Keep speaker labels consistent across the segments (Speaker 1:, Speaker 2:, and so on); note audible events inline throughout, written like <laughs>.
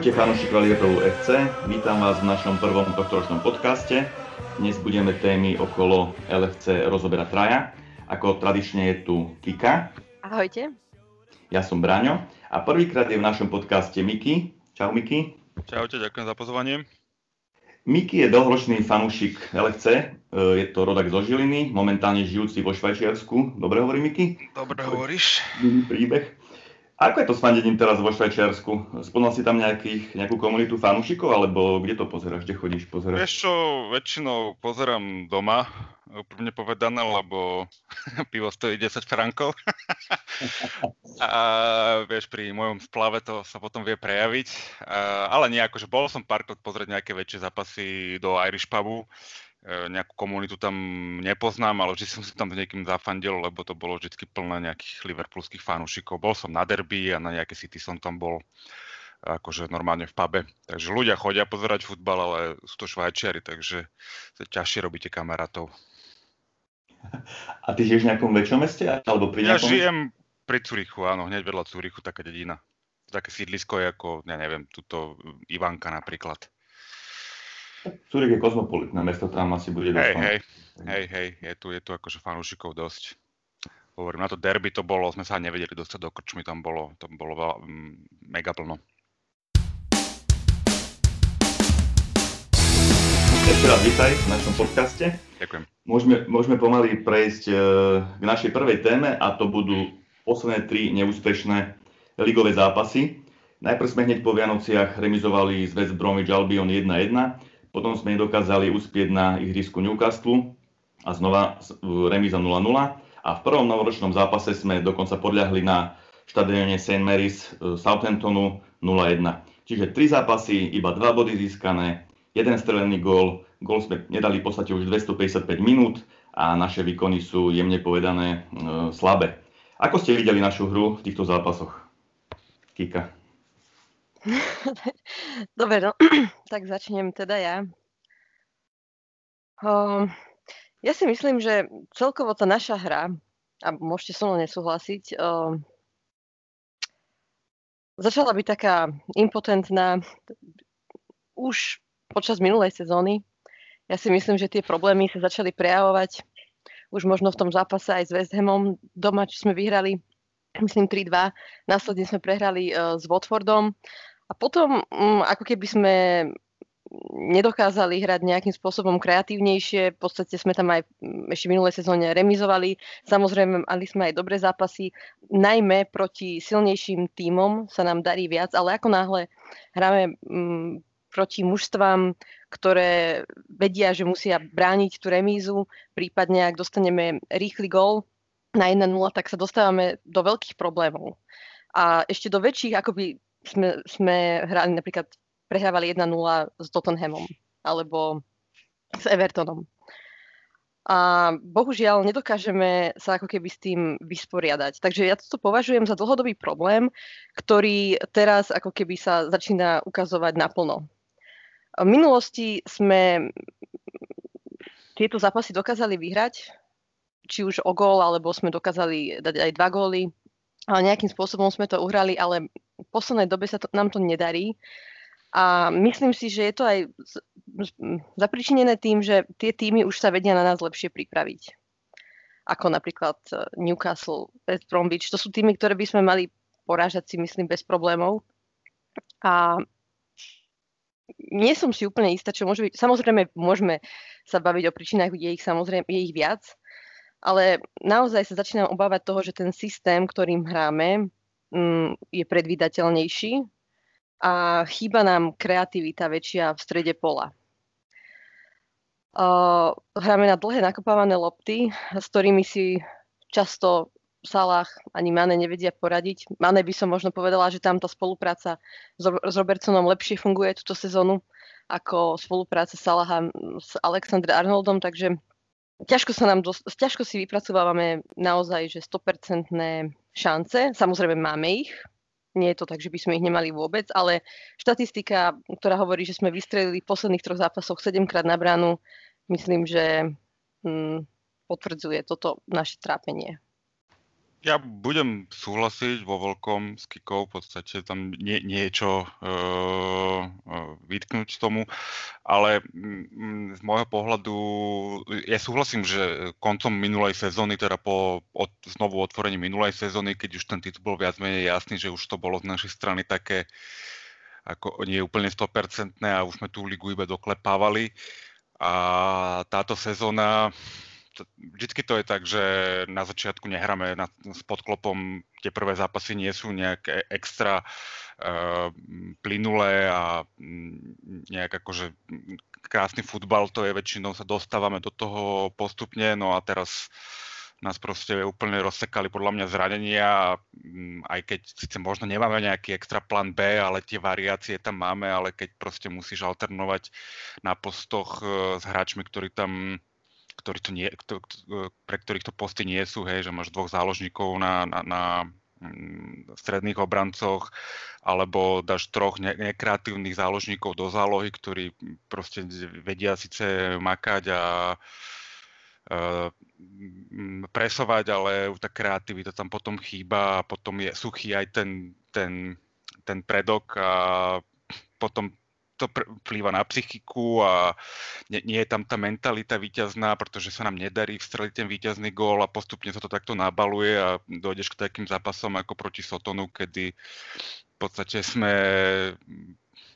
Speaker 1: Ahojte fanúšikovia Liverpoolu FC, vítam vás v našom prvom tohtoročnom podcaste. Dnes budeme témy okolo LFC rozoberať traja. Ako tradične je tu Kika.
Speaker 2: Ahojte.
Speaker 1: Ja som Braňo a prvýkrát je v našom podcaste Miki. Čau Miki.
Speaker 3: Čaute, ďakujem za pozvanie.
Speaker 1: Miki je dlhoročný fanúšik LFC, e, je to rodak zo Žiliny, momentálne žijúci vo Švajčiarsku. Dobre hovorí Miki?
Speaker 3: Dobre hovoríš.
Speaker 1: Príbeh. Ako je to s fandením teraz vo Švajčiarsku? Splnil si tam nejakých, nejakú komunitu fanúšikov, alebo kde to pozeráš, kde chodíš pozerať?
Speaker 3: Vieš čo, väčšinou pozerám doma, úprimne povedané, lebo <laughs> pivo stojí 10 frankov. <laughs> a vieš, pri mojom splave to sa potom vie prejaviť. A, ale nie, akože bol som párkrát pozrieť nejaké väčšie zápasy do Irish pubu, nejakú komunitu tam nepoznám, ale vždy som si tam s niekým zafandil, lebo to bolo vždy plné nejakých liverpoolských fanúšikov. Bol som na derby a na nejaké city som tam bol akože normálne v pube. Takže ľudia chodia pozerať futbal, ale sú to švajčiari, takže sa ťažšie robíte kamarátov. <laughs>
Speaker 1: A ty žiješ v nejakom väčšom meste? Alebo pri
Speaker 3: nejakom... Ja žijem pri Curichu, áno, hneď vedľa Curichu, taká dedina. Také sídlisko je ako, ja neviem, tuto Ivanka napríklad.
Speaker 1: Zurich je kozmopolitné mesto, tam asi bude
Speaker 3: dosť. Hej, hej, hej, hej, je tu, je tu akože fanúšikov dosť. Hovorím, na to derby to bolo, sme sa nevedeli dostať do krčmy, tam bolo, tam bolo veľa, mm, mega plno.
Speaker 1: Ešte raz vítaj v našom podcaste.
Speaker 3: Ďakujem.
Speaker 1: Môžeme, môžeme pomaly prejsť e, k našej prvej téme a to budú posledné tri neúspešné ligové zápasy. Najprv sme hneď po Vianociach remizovali z West Bromwich Albion 1-1 potom sme nedokázali uspieť na ihrisku Newcastle a znova remíza 0-0. A v prvom novoročnom zápase sme dokonca podľahli na štadióne St. Mary's e, Southamptonu 0-1. Čiže tri zápasy, iba dva body získané, jeden strelený gól, gól sme nedali v podstate už 255 minút a naše výkony sú jemne povedané e, slabé. Ako ste videli našu hru v týchto zápasoch? Kika. <laughs>
Speaker 2: Dobre, no, <clears throat> tak začnem teda ja. Um, ja si myslím, že celkovo tá naša hra, a môžete so mnou nesúhlasiť, um, začala byť taká impotentná už počas minulej sezóny. Ja si myslím, že tie problémy sa začali prejavovať už možno v tom zápase aj s West Hamom doma, čo sme vyhrali, myslím 3-2. Následne sme prehrali uh, s Watfordom a potom, um, ako keby sme nedokázali hrať nejakým spôsobom kreatívnejšie. V podstate sme tam aj mm, ešte minulé sezóne remizovali. Samozrejme, mali sme aj dobré zápasy. Najmä proti silnejším tímom sa nám darí viac, ale ako náhle hráme mm, proti mužstvám, ktoré vedia, že musia brániť tú remízu, prípadne ak dostaneme rýchly gól na 1-0, tak sa dostávame do veľkých problémov. A ešte do väčších, akoby sme, sme hrali napríklad, prehrávali 1-0 s Tottenhamom alebo s Evertonom. A bohužiaľ nedokážeme sa ako keby s tým vysporiadať. Takže ja to považujem za dlhodobý problém, ktorý teraz ako keby sa začína ukazovať naplno. V minulosti sme tieto zápasy dokázali vyhrať, či už o gól, alebo sme dokázali dať aj dva góly ale nejakým spôsobom sme to uhrali, ale v poslednej dobe sa to, nám to nedarí. A myslím si, že je to aj zapričinené tým, že tie týmy už sa vedia na nás lepšie pripraviť. Ako napríklad e, Newcastle, West Bromwich. To sú týmy, ktoré by sme mali porážať si, myslím, bez problémov. A nie som si úplne istá, čo môže byť. Samozrejme, môžeme sa baviť o príčinách, je ich samozrejme je ich viac, ale naozaj sa začínam obávať toho, že ten systém, ktorým hráme, je predvídateľnejší a chýba nám kreativita väčšia v strede pola. Uh, hráme na dlhé nakopávané lopty, s ktorými si často Salah ani Mane nevedia poradiť. Mane by som možno povedala, že tam tá spolupráca s, Robertsonom lepšie funguje túto sezónu ako spolupráca Salaha s Alexandre Arnoldom, takže ťažko sa nám, dos- ťažko si vypracovávame naozaj, že 100% šance. Samozrejme máme ich, nie je to tak, že by sme ich nemali vôbec, ale štatistika, ktorá hovorí, že sme vystrelili v posledných troch zápasoch 7 krát na bránu, myslím, že hm, potvrdzuje toto naše trápenie.
Speaker 3: Ja budem súhlasiť vo veľkom s Kikou, v podstate tam nie, niečo uh, vytknúť tomu, ale mm, z môjho pohľadu, ja súhlasím, že koncom minulej sezóny, teda po od, znovu otvorení minulej sezóny, keď už ten titul bol viac menej jasný, že už to bolo z našej strany také ako nie je úplne 100% a už sme tú ligu iba doklepávali. A táto sezóna vždycky to je tak, že na začiatku nehráme na, s podklopom, tie prvé zápasy nie sú nejaké extra uh, plynulé a mm, nejak akože krásny futbal, to je väčšinou sa dostávame do toho postupne, no a teraz nás proste úplne rozsekali podľa mňa zranenia mm, aj keď síce možno nemáme nejaký extra plán B, ale tie variácie tam máme, ale keď proste musíš alternovať na postoch uh, s hráčmi, ktorí tam ktorí to nie, pre ktorých to posty nie sú, hej, že máš dvoch záložníkov na, na, na mm, stredných obrancoch, alebo dáš troch ne- nekreatívnych záložníkov do zálohy, ktorí proste vedia síce makať a uh, presovať, ale tá kreativita tam potom chýba a potom je suchý aj ten, ten, ten predok a potom to vplýva na psychiku a nie, nie je tam tá mentalita víťazná, pretože sa nám nedarí vstreliť ten víťazný gól a postupne sa to takto nabaluje a dojdeš k takým zápasom ako proti Sotonu, kedy v podstate sme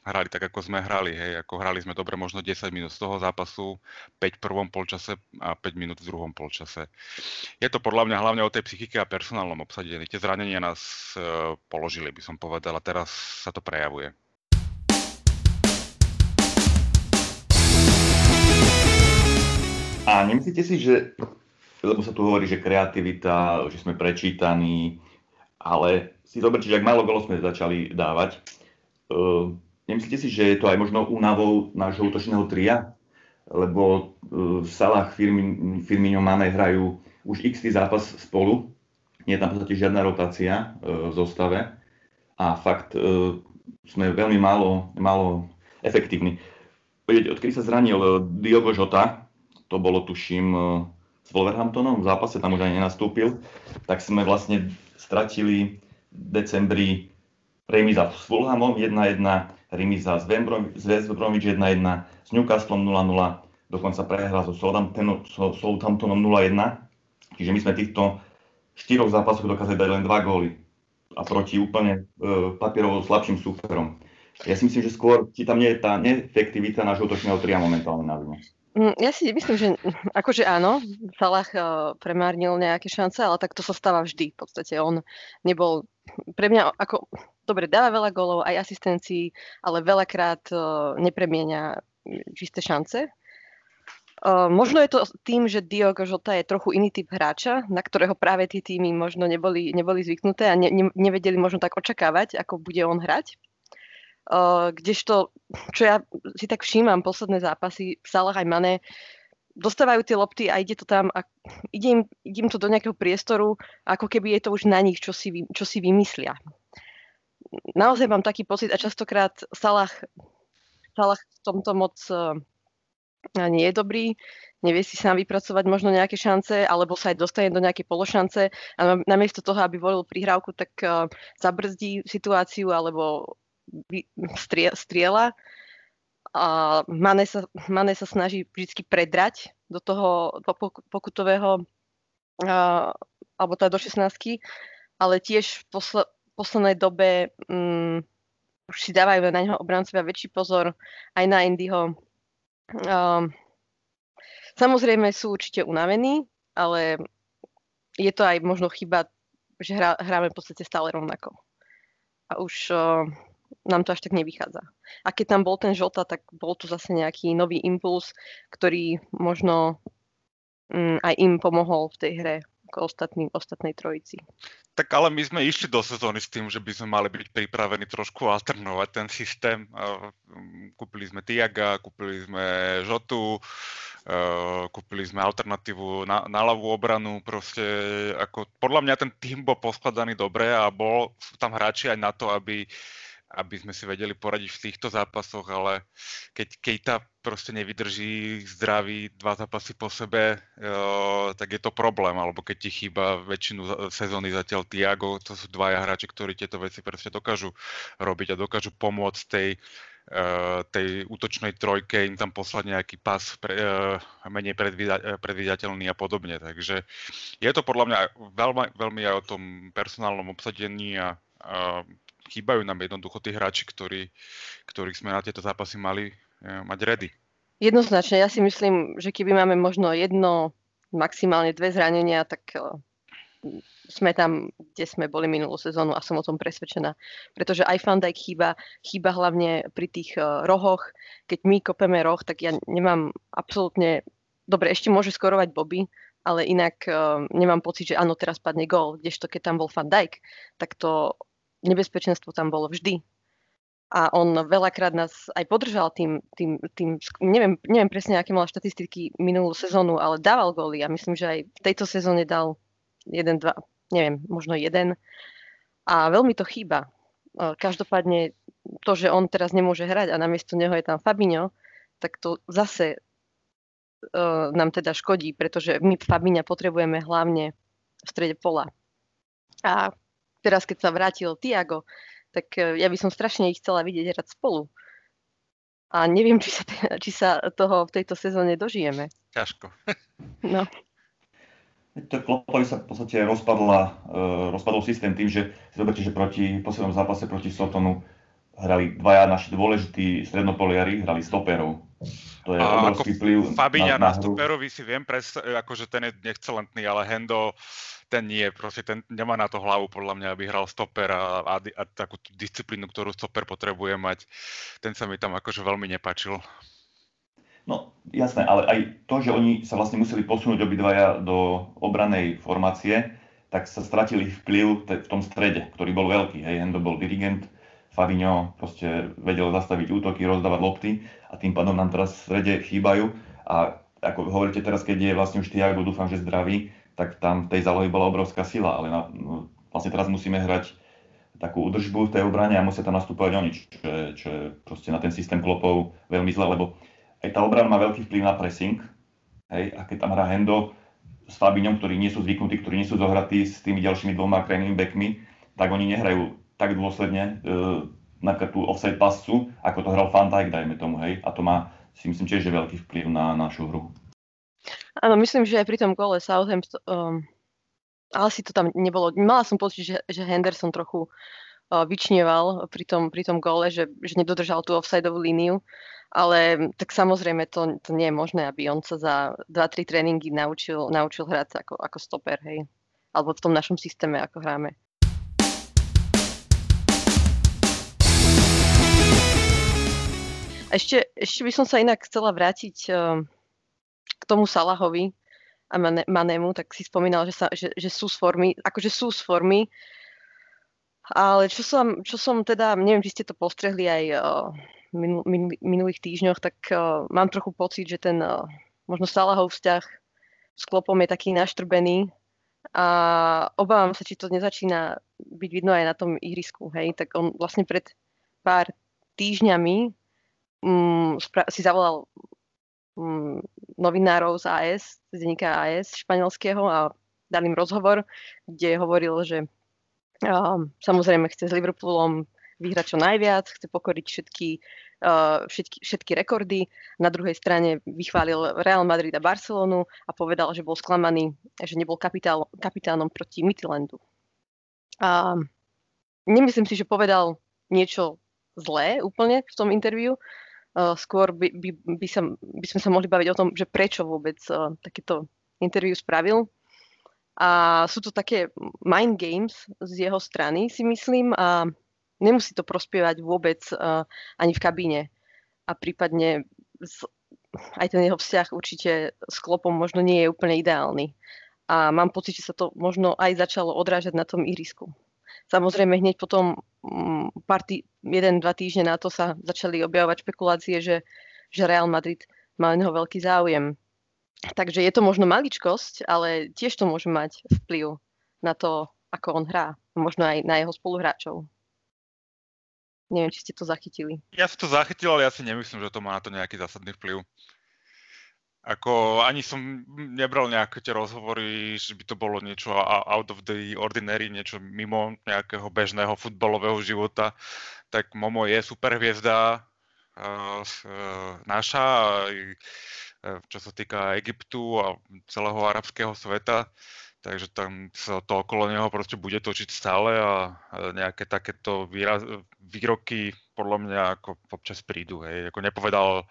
Speaker 3: hrali tak, ako sme hrali. Hej. Ako hrali sme dobre možno 10 minút z toho zápasu, 5 v prvom polčase a 5 minút v druhom polčase. Je to podľa mňa hlavne o tej psychike a personálnom obsadení. Tie zranenia nás uh, položili, by som povedal, a teraz sa to prejavuje.
Speaker 1: A nemyslíte si, že, lebo sa tu hovorí, že kreativita, že sme prečítaní, ale si zoberte, že ak málo golo sme začali dávať, uh, nemyslíte si, že je to aj možno únavou nášho útočného tria? Lebo uh, Salah, Firmin, Firmino, Mane hrajú už x zápas spolu, nie je tam v podstate žiadna rotácia uh, v zostave a fakt uh, sme veľmi málo, málo efektívni. Odkedy sa zranil Diogo Jota, to bolo tuším e, s Wolverhamptonom, v zápase tam už ani nenastúpil, tak sme vlastne stratili v decembri remiza s Fulhamom 1-1, remiza s West Bromwich 1-1, s Newcastlom 0-0, dokonca prehra so Southamptonom 0-1. Čiže my sme týchto štyroch zápasoch dokázali dať len dva góly a proti úplne e, papierovo slabším súperom. Ja si myslím, že skôr či tam nie je tá neefektivita nášho útočného tria momentálne na vine.
Speaker 2: Mm, ja si myslím, že <laughs> akože áno, Salah uh, premárnil nejaké šance, ale tak to sa stáva vždy. V podstate on nebol, pre mňa ako, dobre, dáva veľa golov, aj asistencií, ale veľakrát uh, nepremienia čisté šance. Uh, možno je to tým, že Diogo Jota je trochu iný typ hráča, na ktorého práve tie týmy možno neboli, neboli zvyknuté a ne, ne, nevedeli možno tak očakávať, ako bude on hrať. Uh, kdežto, čo ja si tak všímam, posledné zápasy, Salah aj Mane, dostávajú tie lopty a ide to tam a ide im, ide im to do nejakého priestoru, ako keby je to už na nich, čo si, čo si vymyslia. Naozaj mám taký pocit a častokrát Salah, Salah v tomto moc uh, nie je dobrý, nevie si sám vypracovať možno nejaké šance, alebo sa aj dostane do nejakej pološance a namiesto toho, aby volil prihrávku, tak uh, zabrzdí situáciu alebo strieľa a Mane sa, Mane sa snaží vždy predrať do toho do pokutového uh, alebo teda do 16 ale tiež v posle, poslednej dobe um, už si dávajú na neho obrancovia väčší pozor, aj na Indyho. Um, samozrejme sú určite unavení, ale je to aj možno chyba, že hrá, hráme v podstate stále rovnako. A už uh, nám to až tak nevychádza. A keď tam bol ten žlta, tak bol tu zase nejaký nový impuls, ktorý možno mm, aj im pomohol v tej hre ako ostatným, ostatnej trojici.
Speaker 3: Tak ale my sme išli do sezóny s tým, že by sme mali byť pripravení trošku alternovať ten systém. Kúpili sme Tiaga, kúpili sme Žotu, kúpili sme alternatívu na, na ľavú obranu. Proste ako, podľa mňa ten tým bol poskladaný dobre a bol, tam hráči aj na to, aby uh, aby sme si vedeli poradiť v týchto zápasoch, ale keď Kejta proste nevydrží zdravý dva zápasy po sebe, tak je to problém, alebo keď ti chýba väčšinu sezóny zatiaľ Tiago, to sú dvaja hráči, ktorí tieto veci presne dokážu robiť a dokážu pomôcť tej Eh, tej útočnej trojke im tam poslať nejaký pas pre, uh, menej predvída, predvídateľný a podobne. Takže je to podľa mňa veľmi, veľmi aj o tom personálnom obsadení a, a chýbajú nám jednoducho tí hráči, ktorí, ktorých sme na tieto zápasy mali uh, mať ready.
Speaker 2: Jednoznačne, ja si myslím, že keby máme možno jedno, maximálne dve zranenia, tak sme tam, kde sme boli minulú sezónu a som o tom presvedčená. Pretože aj Van Dijk chýba, chýba hlavne pri tých uh, rohoch. Keď my kopeme roh, tak ja nemám absolútne... Dobre, ešte môže skorovať Bobby, ale inak uh, nemám pocit, že áno, teraz padne gól. Kdežto keď tam bol Van Dijk, tak to nebezpečenstvo tam bolo vždy. A on veľakrát nás aj podržal tým, tým, tým neviem, neviem presne, aké mala štatistiky minulú sezónu, ale dával góly a myslím, že aj v tejto sezóne dal jeden, dva, neviem, možno jeden. A veľmi to chýba. Každopádne to, že on teraz nemôže hrať a namiesto neho je tam Fabinho, tak to zase uh, nám teda škodí, pretože my Fabinha potrebujeme hlavne v strede pola. A teraz, keď sa vrátil Tiago, tak uh, ja by som strašne ich chcela vidieť hrať spolu. A neviem, či sa, <laughs> či sa toho v tejto sezóne dožijeme.
Speaker 3: Ťažko. <laughs> <laughs>
Speaker 2: No.
Speaker 1: To Klopovi sa v podstate rozpadla, uh, rozpadol systém tým, že si zoberte, že proti poslednom zápase proti Sotonu hrali dvaja naši dôležití strednopoliari, hrali stoperov.
Speaker 3: To je a obrovský vplyv Fabiňa na, na, na stoperovi si viem predstaviť, akože ten je excelentný, ale Hendo ten nie, proste ten nemá na to hlavu podľa mňa, aby hral stoper a, a, a takú disciplínu, ktorú stoper potrebuje mať. Ten sa mi tam akože veľmi nepačil.
Speaker 1: No jasné, ale aj to, že oni sa vlastne museli posunúť obidvaja do obranej formácie, tak sa stratili vplyv v tom strede, ktorý bol veľký. Hej, Hendo bol dirigent, Fabinho proste vedel zastaviť útoky, rozdávať lopty a tým pádom nám teraz v strede chýbajú. A ako hovoríte teraz, keď je vlastne už Tiago, dúfam, že zdravý, tak tam v tej zálohy bola obrovská sila, ale na, no, vlastne teraz musíme hrať takú udržbu v tej obrane a musia tam nastúpať oni, čo čo je proste na ten systém klopov veľmi zle, lebo aj tá obrana má veľký vplyv na pressing. Hej, a keď tam hrá Hendo s Fabiňom, ktorí nie sú zvyknutí, ktorí nie sú zohratí s tými ďalšími dvoma krajnými backmi, tak oni nehrajú tak dôsledne e, napríklad tú offside pascu, ako to hral Van dajme tomu, hej. A to má, si myslím tiež, že veľký vplyv na našu hru.
Speaker 2: Áno, myslím, že aj pri tom gole Southampton, um, ale si to tam nebolo, mala som pocit, že, že Henderson trochu uh, vyčnieval pri tom, pri tom gole, že, že nedodržal tú offsideovú líniu ale tak samozrejme to, to nie je možné, aby on sa za 2-3 tréningy naučil, naučil hrať ako, ako stoper, hej. Alebo v tom našom systéme, ako hráme. Ešte, ešte by som sa inak chcela vrátiť uh, k tomu Salahovi a Manemu, tak si spomínal, že, sa, že, že sú z formy, akože sú z formy, ale čo som, čo som teda, neviem, či ste to postrehli aj uh, minul, min, minulých týždňoch, tak uh, mám trochu pocit, že ten uh, možno Salahov vzťah s Klopom je taký naštrbený a obávam sa, či to nezačína byť vidno aj na tom ihrisku. Hej? Tak on vlastne pred pár týždňami um, si zavolal um, novinárov z AS, z denníka AS španielského a dal im rozhovor, kde hovoril, že um, samozrejme chce s Liverpoolom vyhrať čo najviac, chce pokoriť všetky, uh, všetky, všetky rekordy. Na druhej strane vychválil Real Madrid a Barcelonu a povedal, že bol sklamaný, že nebol kapitál, kapitánom proti Midlandu. A nemyslím si, že povedal niečo zlé úplne v tom interviu. Uh, skôr by, by, by, sa, by sme sa mohli baviť o tom, že prečo vôbec uh, takéto interviu spravil. A sú to také mind games z jeho strany, si myslím. A nemusí to prospievať vôbec uh, ani v kabíne. A prípadne z, aj ten jeho vzťah určite s klopom možno nie je úplne ideálny. A mám pocit, že sa to možno aj začalo odrážať na tom irisku. Samozrejme, hneď potom pár tý, jeden, dva týždne na to sa začali objavovať špekulácie, že, že Real Madrid má neho veľký záujem. Takže je to možno maličkosť, ale tiež to môže mať vplyv na to, ako on hrá. Možno aj na jeho spoluhráčov. Neviem, či ste to zachytili.
Speaker 3: Ja som to zachytil, ale ja si nemyslím, že to má na to nejaký zásadný vplyv. Ako ani som nebral nejaké tie rozhovory, že by to bolo niečo out of the ordinary, niečo mimo nejakého bežného futbalového života. Tak Momo je super hviezda uh, naša, uh, čo sa týka Egyptu a celého arabského sveta. Takže tam sa to okolo neho proste bude točiť stále a nejaké takéto výraz, výroky podľa mňa ako občas prídu. Hej. Ako nepovedal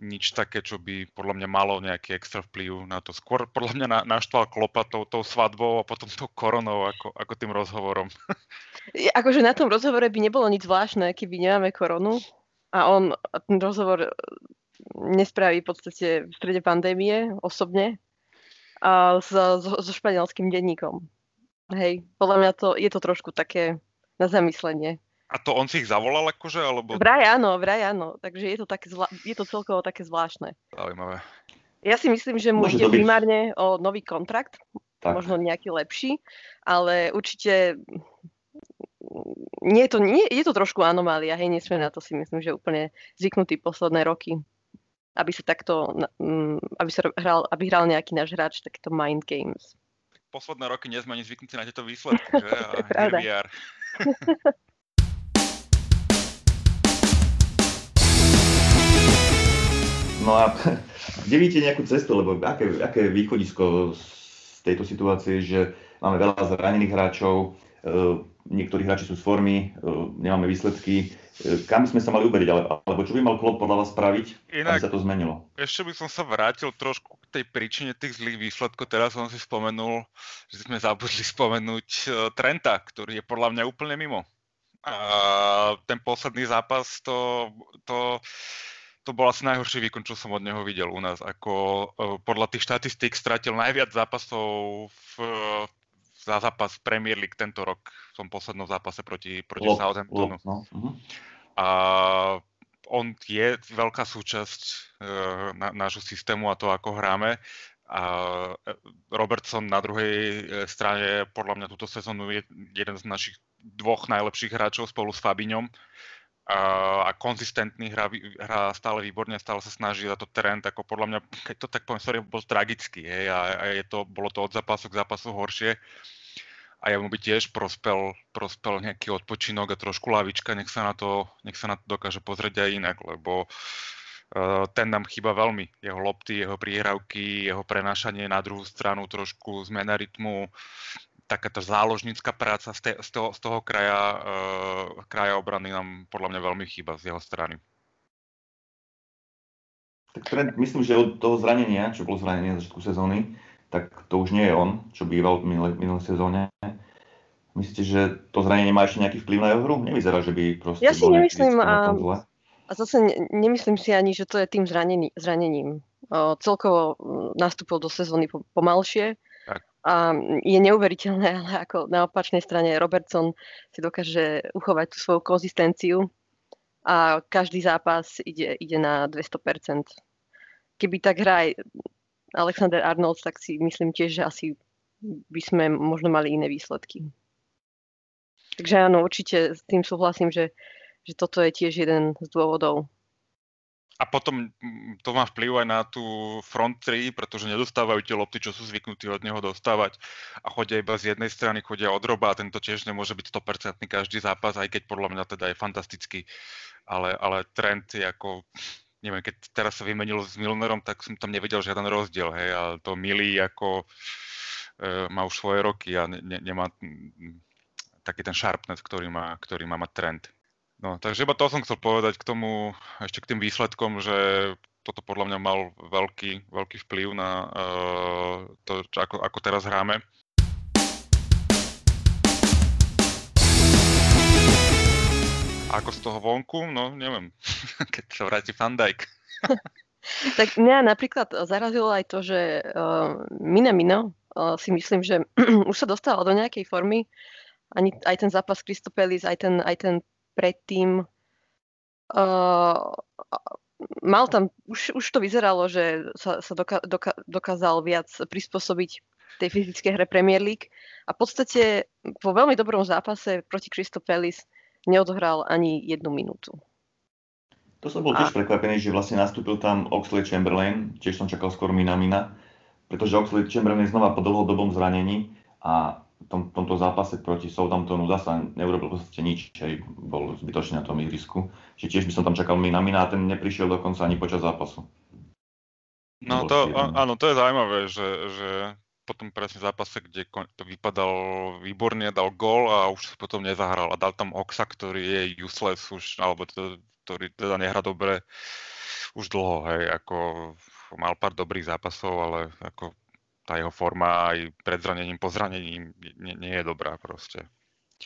Speaker 3: nič také, čo by podľa mňa malo nejaký extra vplyv na to. Skôr podľa mňa na, naštval klopa tou, tou svadbou a potom tou koronou ako, ako tým rozhovorom.
Speaker 2: akože na tom rozhovore by nebolo nič zvláštne, keby nemáme koronu a on ten rozhovor nespraví v podstate v strede pandémie osobne a so, so, so španielským denníkom. Hej, podľa mňa to, je to trošku také na zamyslenie.
Speaker 3: A to on si ich zavolal akože, alebo...
Speaker 2: Vraj áno, vraj áno. Takže je to, také zvla... je to celkovo také zvláštne.
Speaker 3: Zaujímavé.
Speaker 2: Ja si myslím, že mu ide primárne o nový kontrakt, tak. možno nejaký lepší, ale určite nie je to, nie, je to trošku anomália, hej, nie sme na to si myslím, že úplne zvyknutí posledné roky, aby sa takto, aby sa hral, aby hral nejaký náš hráč takýto mind games.
Speaker 3: Posledné roky nie sme ani zvyknutí na tieto výsledky, že? <laughs> A <laughs>
Speaker 1: No a <laughs> kde vidíte nejakú cestu, lebo aké, aké východisko z tejto situácie, že máme veľa zranených hráčov, e, niektorí hráči sú z formy, e, nemáme výsledky. E, kam sme sa mali uberiť, alebo čo by mal klub podľa vás spraviť, Inak, aby sa to zmenilo?
Speaker 3: Ešte by som sa vrátil trošku k tej príčine tých zlých výsledkov. Teraz som si spomenul, že sme zabudli spomenúť Trenta, ktorý je podľa mňa úplne mimo. A ten posledný zápas to, to to bol asi najhorší výkon, čo som od neho videl u nás. Ako uh, podľa tých štatistík stratil najviac zápasov v, za zápas Premier League tento rok v tom poslednom zápase proti, proti Lop, Southamptonu. Lop, no. uh-huh. A on je veľká súčasť uh, na, nášho systému a to, ako hráme. A Robertson na druhej strane podľa mňa túto sezónu je jeden z našich dvoch najlepších hráčov spolu s Fabiňom a, konzistentný, hrá, hrá stále výborne, stále sa snaží za to trend, ako podľa mňa, keď to tak poviem, sorry, bol tragický, hej, a, a je to, bolo to od zápasu k zápasu horšie a ja mu by tiež prospel, prospel nejaký odpočinok a trošku lavička, nech sa na to, nech sa na to dokáže pozrieť aj inak, lebo uh, ten nám chýba veľmi. Jeho lopty, jeho príhrávky, jeho prenášanie na druhú stranu, trošku zmena rytmu, taká tá záložnícka práca z, te, z, toho, z toho kraja, uh, kraja obrany nám podľa mňa veľmi chýba z jeho strany.
Speaker 1: Tak trend, myslím, že od toho zranenia, čo bolo zranenie na začiatku sezóny, tak to už nie je on, čo býval v minulej, minulej sezóne. Myslíte, že to zranenie má ešte nejaký vplyv na jeho hru? Nevyzerá, že by proste...
Speaker 2: Ja si nemyslím a, a zase ne, nemyslím si ani, že to je tým zranení, zranením. O, celkovo nastúpil do sezóny pomalšie, a je neuveriteľné, <laughs> ale ako na opačnej strane Robertson si dokáže uchovať tú svoju konzistenciu a každý zápas ide, ide na 200%. Keby tak hrá aj Alexander Arnold, tak si myslím tiež, že asi by sme možno mali iné výsledky. Takže áno, určite s tým súhlasím, že, že toto je tiež jeden z dôvodov,
Speaker 3: a potom mm, to má vplyv aj na tú front 3, pretože nedostávajú tie lopty, čo sú zvyknutí od neho dostávať a chodia iba z jednej strany, chodia od roba a tento tiež nemôže byť 100% každý zápas, aj keď podľa mňa teda je fantastický. Ale, ale trend je ako, neviem, keď teraz sa vymenil s Milnerom, tak som tam nevidel žiaden rozdiel, hej, ale to milý ako e, má už svoje roky a ne, ne, nemá m, taký ten sharpness, ktorý má, ktorý má mať trend. No, takže iba to som chcel povedať k tomu, ešte k tým výsledkom, že toto podľa mňa mal veľký, veľký vplyv na uh, to, čo, ako, ako teraz hráme. A ako z toho vonku? No, neviem. <laughs> Keď sa vráti Fandajk. <laughs>
Speaker 2: tak mňa napríklad zarazilo aj to, že uh, Mina Mino uh, si myslím, že <clears throat> už sa dostala do nejakej formy. Ani, aj ten zápas Kristopelis, aj ten, aj ten predtým uh, mal tam, už, už to vyzeralo, že sa, sa doka, doka, dokázal viac prispôsobiť tej fyzickej hre Premier League a v podstate po veľmi dobrom zápase proti Crystal Palace neodohral ani jednu minútu.
Speaker 1: To som bol tiež prekvapený, že vlastne nastúpil tam Oxley Chamberlain, tiež som čakal skôr Mina Mina, pretože Oxley Chamberlain je znova po dlhodobom zranení a tom, tomto zápase proti Southamptonu zasa neurobil v podstate nič, hej, bol zbytočne na tom ihrisku. Čiže tiež by som tam čakal Mina Mina a ten neprišiel dokonca ani počas zápasu.
Speaker 3: No to, áno, to je zaujímavé, že, že potom presne zápase, kde to vypadal výborne, dal gól a už si potom nezahral a dal tam Oxa, ktorý je useless už, alebo to, ktorý teda nehra dobre už dlho, hej, ako mal pár dobrých zápasov, ale ako tá jeho forma aj pred zranením, po zranením nie, nie je dobrá proste.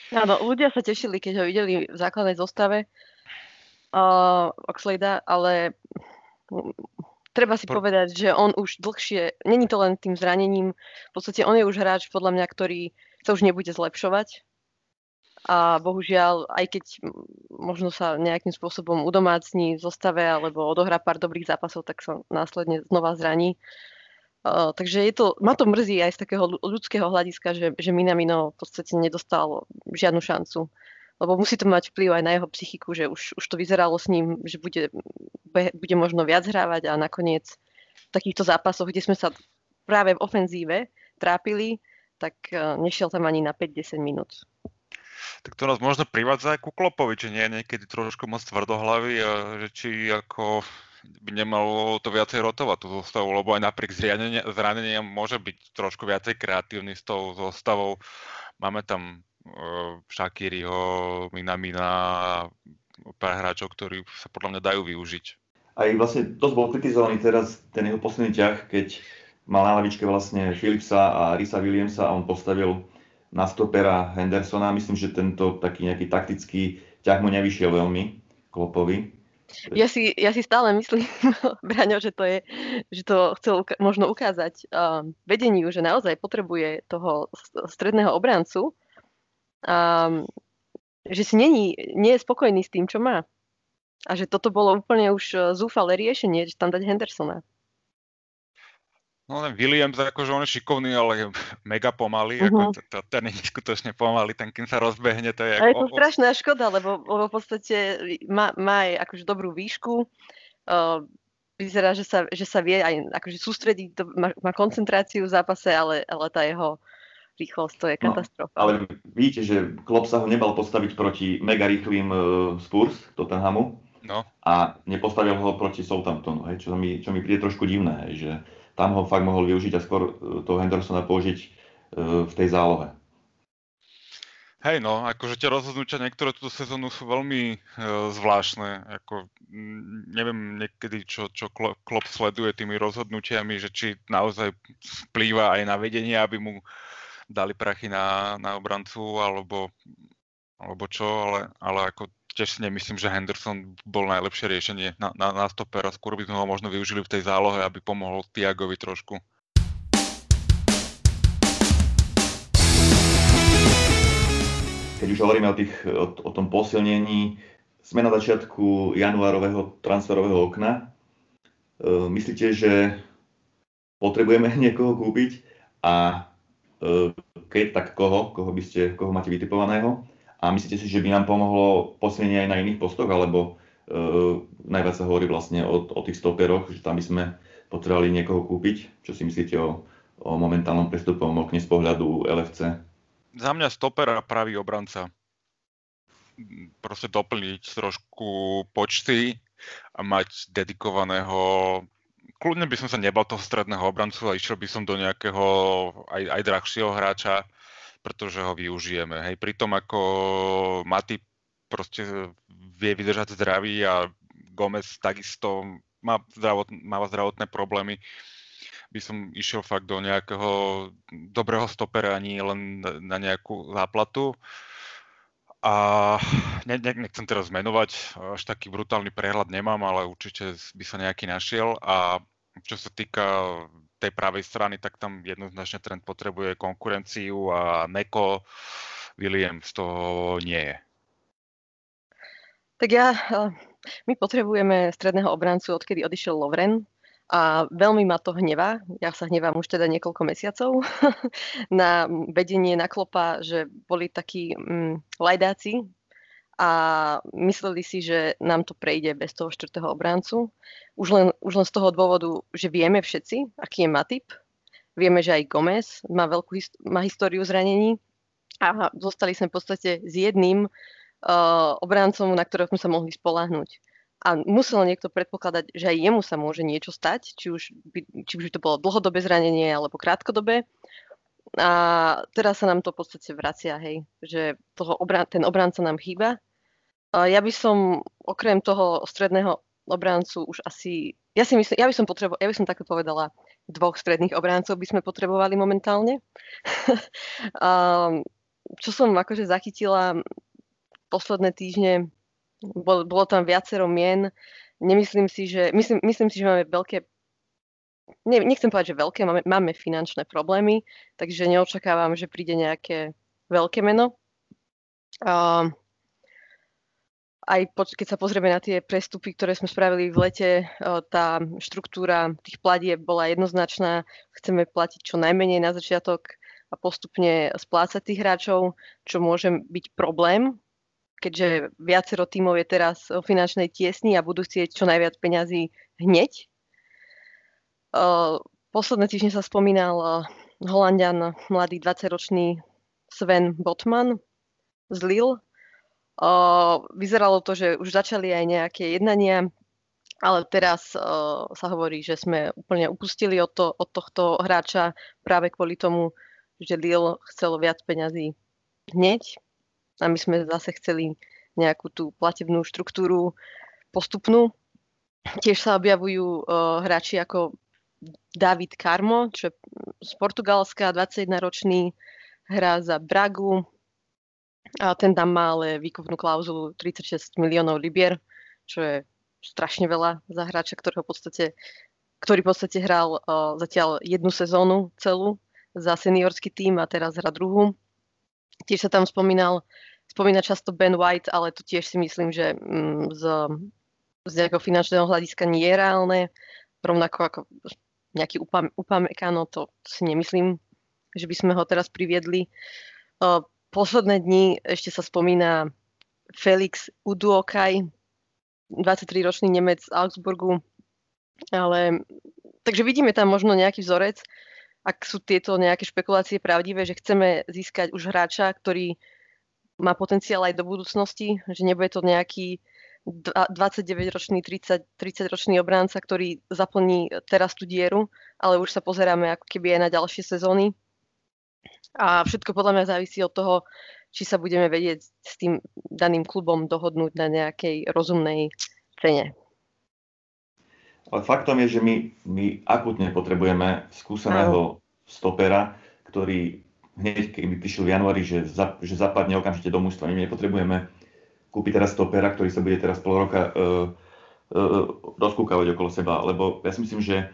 Speaker 2: Áno, ľudia sa tešili, keď ho videli v základnej zostave uh, Oxlade, ale treba si Por... povedať, že on už dlhšie, není to len tým zranením, v podstate on je už hráč podľa mňa, ktorý sa už nebude zlepšovať. A bohužiaľ, aj keď možno sa nejakým spôsobom udomácní v zostave alebo odohrá pár dobrých zápasov, tak sa následne znova zraní. Takže je to, ma to mrzí aj z takého ľudského hľadiska, že, že Minamino v podstate nedostal žiadnu šancu. Lebo musí to mať vplyv aj na jeho psychiku, že už, už to vyzeralo s ním, že bude, bude možno viac hrávať a nakoniec v takýchto zápasoch, kde sme sa práve v ofenzíve trápili, tak nešiel tam ani na 5-10 minút.
Speaker 3: Tak to nás možno privádza aj ku Klopovi, či nie je niekedy trošku moc tvrdohlavy a že či ako by nemalo to viacej rotovať tú zostavu, lebo aj napriek zraneniam môže byť trošku viacej kreatívny s tou zostavou. Máme tam uh, Shakiriho, Minamina pár hráčov, ktorí sa podľa mňa dajú využiť.
Speaker 1: Aj vlastne dosť bol kritizovaný teraz ten jeho posledný ťah, keď mal na lavičke vlastne Philipsa a Risa Williamsa a on postavil na stopera Hendersona. Myslím, že tento taký nejaký taktický ťah mu nevyšiel veľmi Klopovi.
Speaker 2: Ja si, ja si stále myslím, <laughs> Braňo, že to, je, že to chcel uka- možno ukázať uh, vedeniu, že naozaj potrebuje toho stredného obrancu, um, že si není, nie je spokojný s tým, čo má. A že toto bolo úplne už zúfalé riešenie, že tam dať Hendersona.
Speaker 3: No ten Williams, akože on je šikovný, ale je <laughs> mega pomalý, uh-huh. ako to, ten je skutočne pomalý, ten kým sa rozbehne, to je...
Speaker 2: A je to strašná škoda, lebo, lebo v podstate má, má aj akože dobrú výšku, uh, vyzerá, že sa, že sa vie aj akože sústrediť, to, má, má koncentráciu v zápase, ale, ale tá jeho rýchlosť, to je no, katastrofa.
Speaker 1: No, ale vidíte, že Klopp sa ho nebal postaviť proti mega rýchlým uh, Spurs, Tottenhamu, no. a nepostavil ho proti Southamptonu, hej, čo, mi, čo mi príde trošku divné, hej, že tam ho fakt mohol využiť a skôr e, toho Hendersona použiť e, v tej zálohe.
Speaker 3: Hej no, akože tie rozhodnutia niektoré túto sezónu sú veľmi e, zvláštne. Ako, m, neviem niekedy, čo, čo Klopp sleduje tými rozhodnutiami, že či naozaj vplýva aj na vedenie, aby mu dali prachy na, na obrancu, alebo, alebo čo, ale, ale ako tiež si nemyslím, že Henderson bol najlepšie riešenie na, na, na stopera. Skôr by sme ho možno využili v tej zálohe, aby pomohol Tiagovi trošku.
Speaker 1: Keď už hovoríme o, tých, o, o tom posilnení, sme na začiatku januárového transferového okna. E, myslíte, že potrebujeme <laughs> niekoho kúpiť a e, keď, tak koho? Koho, by ste, koho máte vytipovaného? A myslíte si, že by nám pomohlo posilnenie aj na iných postoch, alebo uh, najviac sa hovorí vlastne o, o tých stoperoch, že tam by sme potrebovali niekoho kúpiť? Čo si myslíte o, o momentálnom prestupovom okne z pohľadu LFC?
Speaker 3: Za mňa stoper a pravý obranca. Proste doplniť trošku počty a mať dedikovaného kľudne by som sa nebal toho stredného obrancu a išiel by som do nejakého aj, aj drahšieho hráča, pretože ho využijeme. Hej, pritom ako Mati proste vie vydržať zdravý a Gomez takisto má, zdravot, má zdravotné problémy, by som išiel fakt do nejakého dobrého stopera, nie len na nejakú záplatu. A ne, ne, nechcem teraz zmenovať, až taký brutálny prehľad nemám, ale určite by sa nejaký našiel. A čo sa týka tej pravej strany, tak tam jednoznačne trend potrebuje konkurenciu a Neko Williams to nie je.
Speaker 2: Tak ja, eh, my potrebujeme stredného obrancu, odkedy odišiel Lovren a veľmi ma to hnevá. Ja sa hnevám už teda niekoľko mesiacov <laughs> na vedenie, na klopa, že boli takí mm, lajdáci a mysleli si, že nám to prejde bez toho štvrtého obrancu. Už len, už len z toho dôvodu, že vieme všetci, aký je Matip. Vieme, že aj Gomez má veľkú má históriu zranení a zostali sme v podstate s jedným uh, obrancom, na ktorého sme sa mohli spolahnuť. A musel niekto predpokladať, že aj jemu sa môže niečo stať, či už by, či už by to bolo dlhodobé zranenie alebo krátkodobé. A teraz sa nám to v podstate vracia, hej, že toho obran- ten obranca nám chýba. A ja by som okrem toho stredného obrancu už asi, ja si myslím, ja by som potrebo, ja by som takto povedala, dvoch stredných obráncov by sme potrebovali momentálne. <laughs> a, čo som akože zachytila posledné týždne, bol, bolo tam viacero mien. Nemyslím si, že, myslím, myslím si, že máme veľké ne, nechcem povedať, že veľké, máme, máme finančné problémy, takže neočakávam, že príde nejaké veľké meno. Uh, aj po, keď sa pozrieme na tie prestupy, ktoré sme spravili v lete, uh, tá štruktúra tých platieb bola jednoznačná. Chceme platiť čo najmenej na začiatok a postupne splácať tých hráčov, čo môže byť problém, keďže viacero tímov je teraz o finančnej tiesni a budú chcieť čo najviac peňazí hneď posledné týždne sa spomínal Holandian, mladý 20-ročný Sven Botman z Lille. Vyzeralo to, že už začali aj nejaké jednania, ale teraz sa hovorí, že sme úplne upustili od, to, od tohto hráča práve kvôli tomu, že Lille chcelo viac peňazí hneď a my sme zase chceli nejakú tú platebnú štruktúru postupnú. Tiež sa objavujú uh, hráči ako David Carmo, čo je z Portugalska, 21-ročný, hrá za Bragu. A ten tam má ale výkupnú klauzulu 36 miliónov libier, čo je strašne veľa za hráča, ktorého v podstate, ktorý v podstate hral uh, zatiaľ jednu sezónu celú za seniorský tým a teraz hra druhú. Tiež sa tam spomínal, spomína často Ben White, ale to tiež si myslím, že mm, z, z nejakého finančného hľadiska nie je reálne. Rovnako ako nejaký upam, upamekano, to si nemyslím, že by sme ho teraz priviedli. Posledné dni ešte sa spomína Felix Uduokaj, 23-ročný Nemec z Augsburgu, ale takže vidíme tam možno nejaký vzorec, ak sú tieto nejaké špekulácie pravdivé, že chceme získať už hráča, ktorý má potenciál aj do budúcnosti, že nebude to nejaký 29-ročný, 30, 30-ročný obránca, ktorý zaplní teraz tú dieru, ale už sa pozeráme ako keby aj na ďalšie sezóny. A všetko podľa mňa závisí od toho, či sa budeme vedieť s tým daným klubom dohodnúť na nejakej rozumnej cene.
Speaker 1: Ale faktom je, že my, my akutne potrebujeme skúseného stopera, ktorý hneď, keby prišiel v januári, že, za, že zapadne okamžite do mužstva. My nepotrebujeme kúpi teraz stopera, ktorý sa bude teraz pol roka uh, uh, rozkúkavať okolo seba. Lebo ja si myslím, že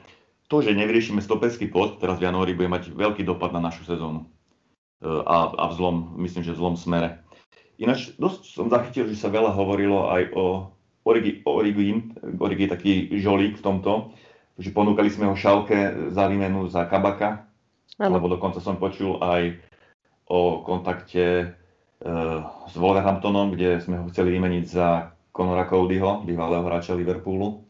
Speaker 1: to, že nevyriešime stoperský post teraz v januári, bude mať veľký dopad na našu sezónu. Uh, a, a v zlom, myslím, že v zlom smere. Ináč dosť som zachytil, že sa veľa hovorilo aj o Origi, Origi, Origi je taký žolík v tomto, že ponúkali sme ho Šalke za výmenu za Kabaka, ano. alebo dokonca som počul aj o kontakte s Wolverhamptonom, kde sme ho chceli vymeniť za Conora Codyho, bývalého hráča Liverpoolu.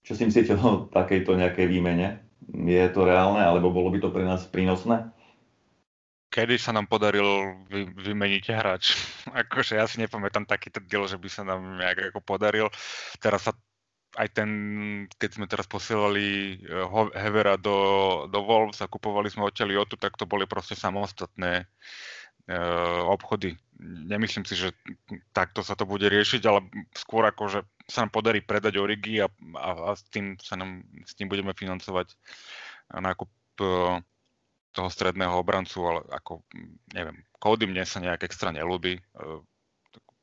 Speaker 1: Čo si myslíte o takejto nejakej výmene? Je to reálne, alebo bolo by to pre nás prínosné?
Speaker 3: Kedy sa nám podaril vy, vymeniť hráč? <laughs> akože ja si nepamätám takýto deal, že by sa nám nejak ako podaril. Teraz sa aj ten, keď sme teraz posielali eh, Hevera do, do Wolves a kupovali sme odtiaľ Jotu, tak to boli proste samostatné obchody nemyslím si, že takto sa to bude riešiť, ale skôr ako, že sa nám podarí predať Origi a, a, a s, tým sa nám, s tým budeme financovať nákup uh, toho stredného obrancu, ale ako, neviem, Cody mne sa nejak extra nelúbi, uh,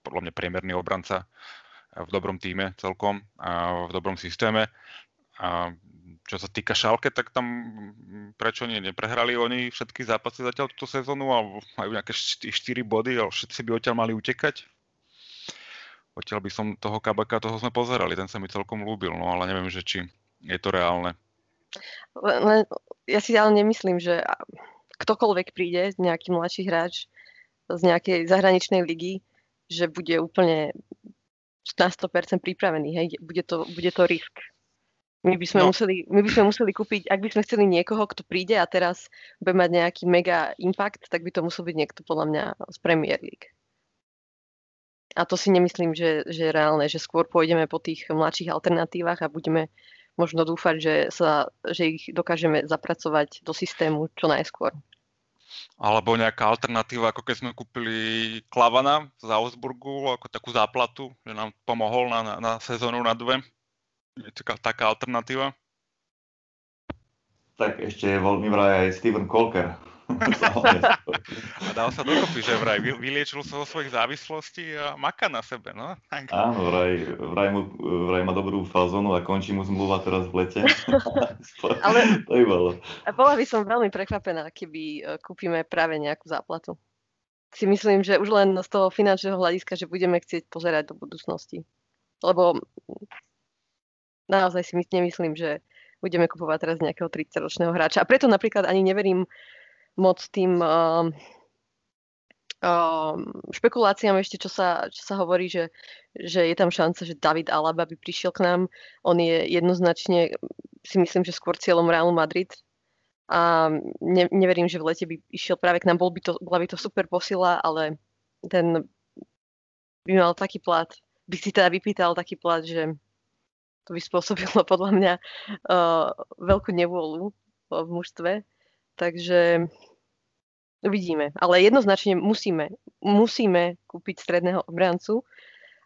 Speaker 3: podľa mňa priemerný obranca v dobrom týme celkom a v dobrom systéme. A čo sa týka Šalke, tak tam mm, prečo nie, neprehrali oni všetky zápasy zatiaľ túto sezónu a majú nejaké 4 body, ale všetci by odtiaľ mali utekať. Odtiaľ by som toho Kabaka, toho sme pozerali, ten sa mi celkom ľúbil, no ale neviem, že či je to reálne.
Speaker 2: Ja si ale nemyslím, že ktokoľvek príde, nejaký mladší hráč z nejakej zahraničnej ligy, že bude úplne na 100% pripravený. Hej? Bude, to, bude to risk. My by, sme no. museli, my by sme museli kúpiť, ak by sme chceli niekoho, kto príde a teraz bude mať nejaký mega impact, tak by to musel byť niekto podľa mňa z Premier League. A to si nemyslím, že, že je reálne, že skôr pôjdeme po tých mladších alternatívach a budeme možno dúfať, že, sa, že ich dokážeme zapracovať do systému čo najskôr.
Speaker 3: Alebo nejaká alternatíva, ako keď sme kúpili Klavana z Augsburgu, ako takú záplatu, že nám pomohol na, na, na sezónu na dve. Je taká, taká alternatíva?
Speaker 1: Tak ešte je voľný vraj aj Steven Colker. <laughs>
Speaker 3: a dal sa dokopy, že vraj vyliečil sa zo svojich závislostí a maká na sebe, no?
Speaker 1: Áno, vraj, vraj, mu, vraj má dobrú fazónu a končí mu zmluva teraz v lete. <laughs> Ale <laughs> to by bolo.
Speaker 2: A bola by som veľmi prekvapená, keby e, kúpime práve nejakú záplatu. Si myslím, že už len z toho finančného hľadiska, že budeme chcieť pozerať do budúcnosti. Lebo naozaj si nemyslím, že budeme kupovať teraz nejakého 30-ročného hráča. A preto napríklad ani neverím moc tým uh, uh, špekuláciám ešte, čo sa, čo sa hovorí, že, že je tam šanca, že David Alaba by prišiel k nám. On je jednoznačne, si myslím, že skôr cieľom Realu Madrid. A ne, neverím, že v lete by išiel práve k nám. Bol by to, bola by to super posila, ale ten by mal taký plat, by si teda vypýtal taký plat, že to by spôsobilo <laughs> podľa mňa uh, veľkú nevôľu v mužstve. Takže uvidíme. Ale jednoznačne musíme, musíme kúpiť stredného obrancu.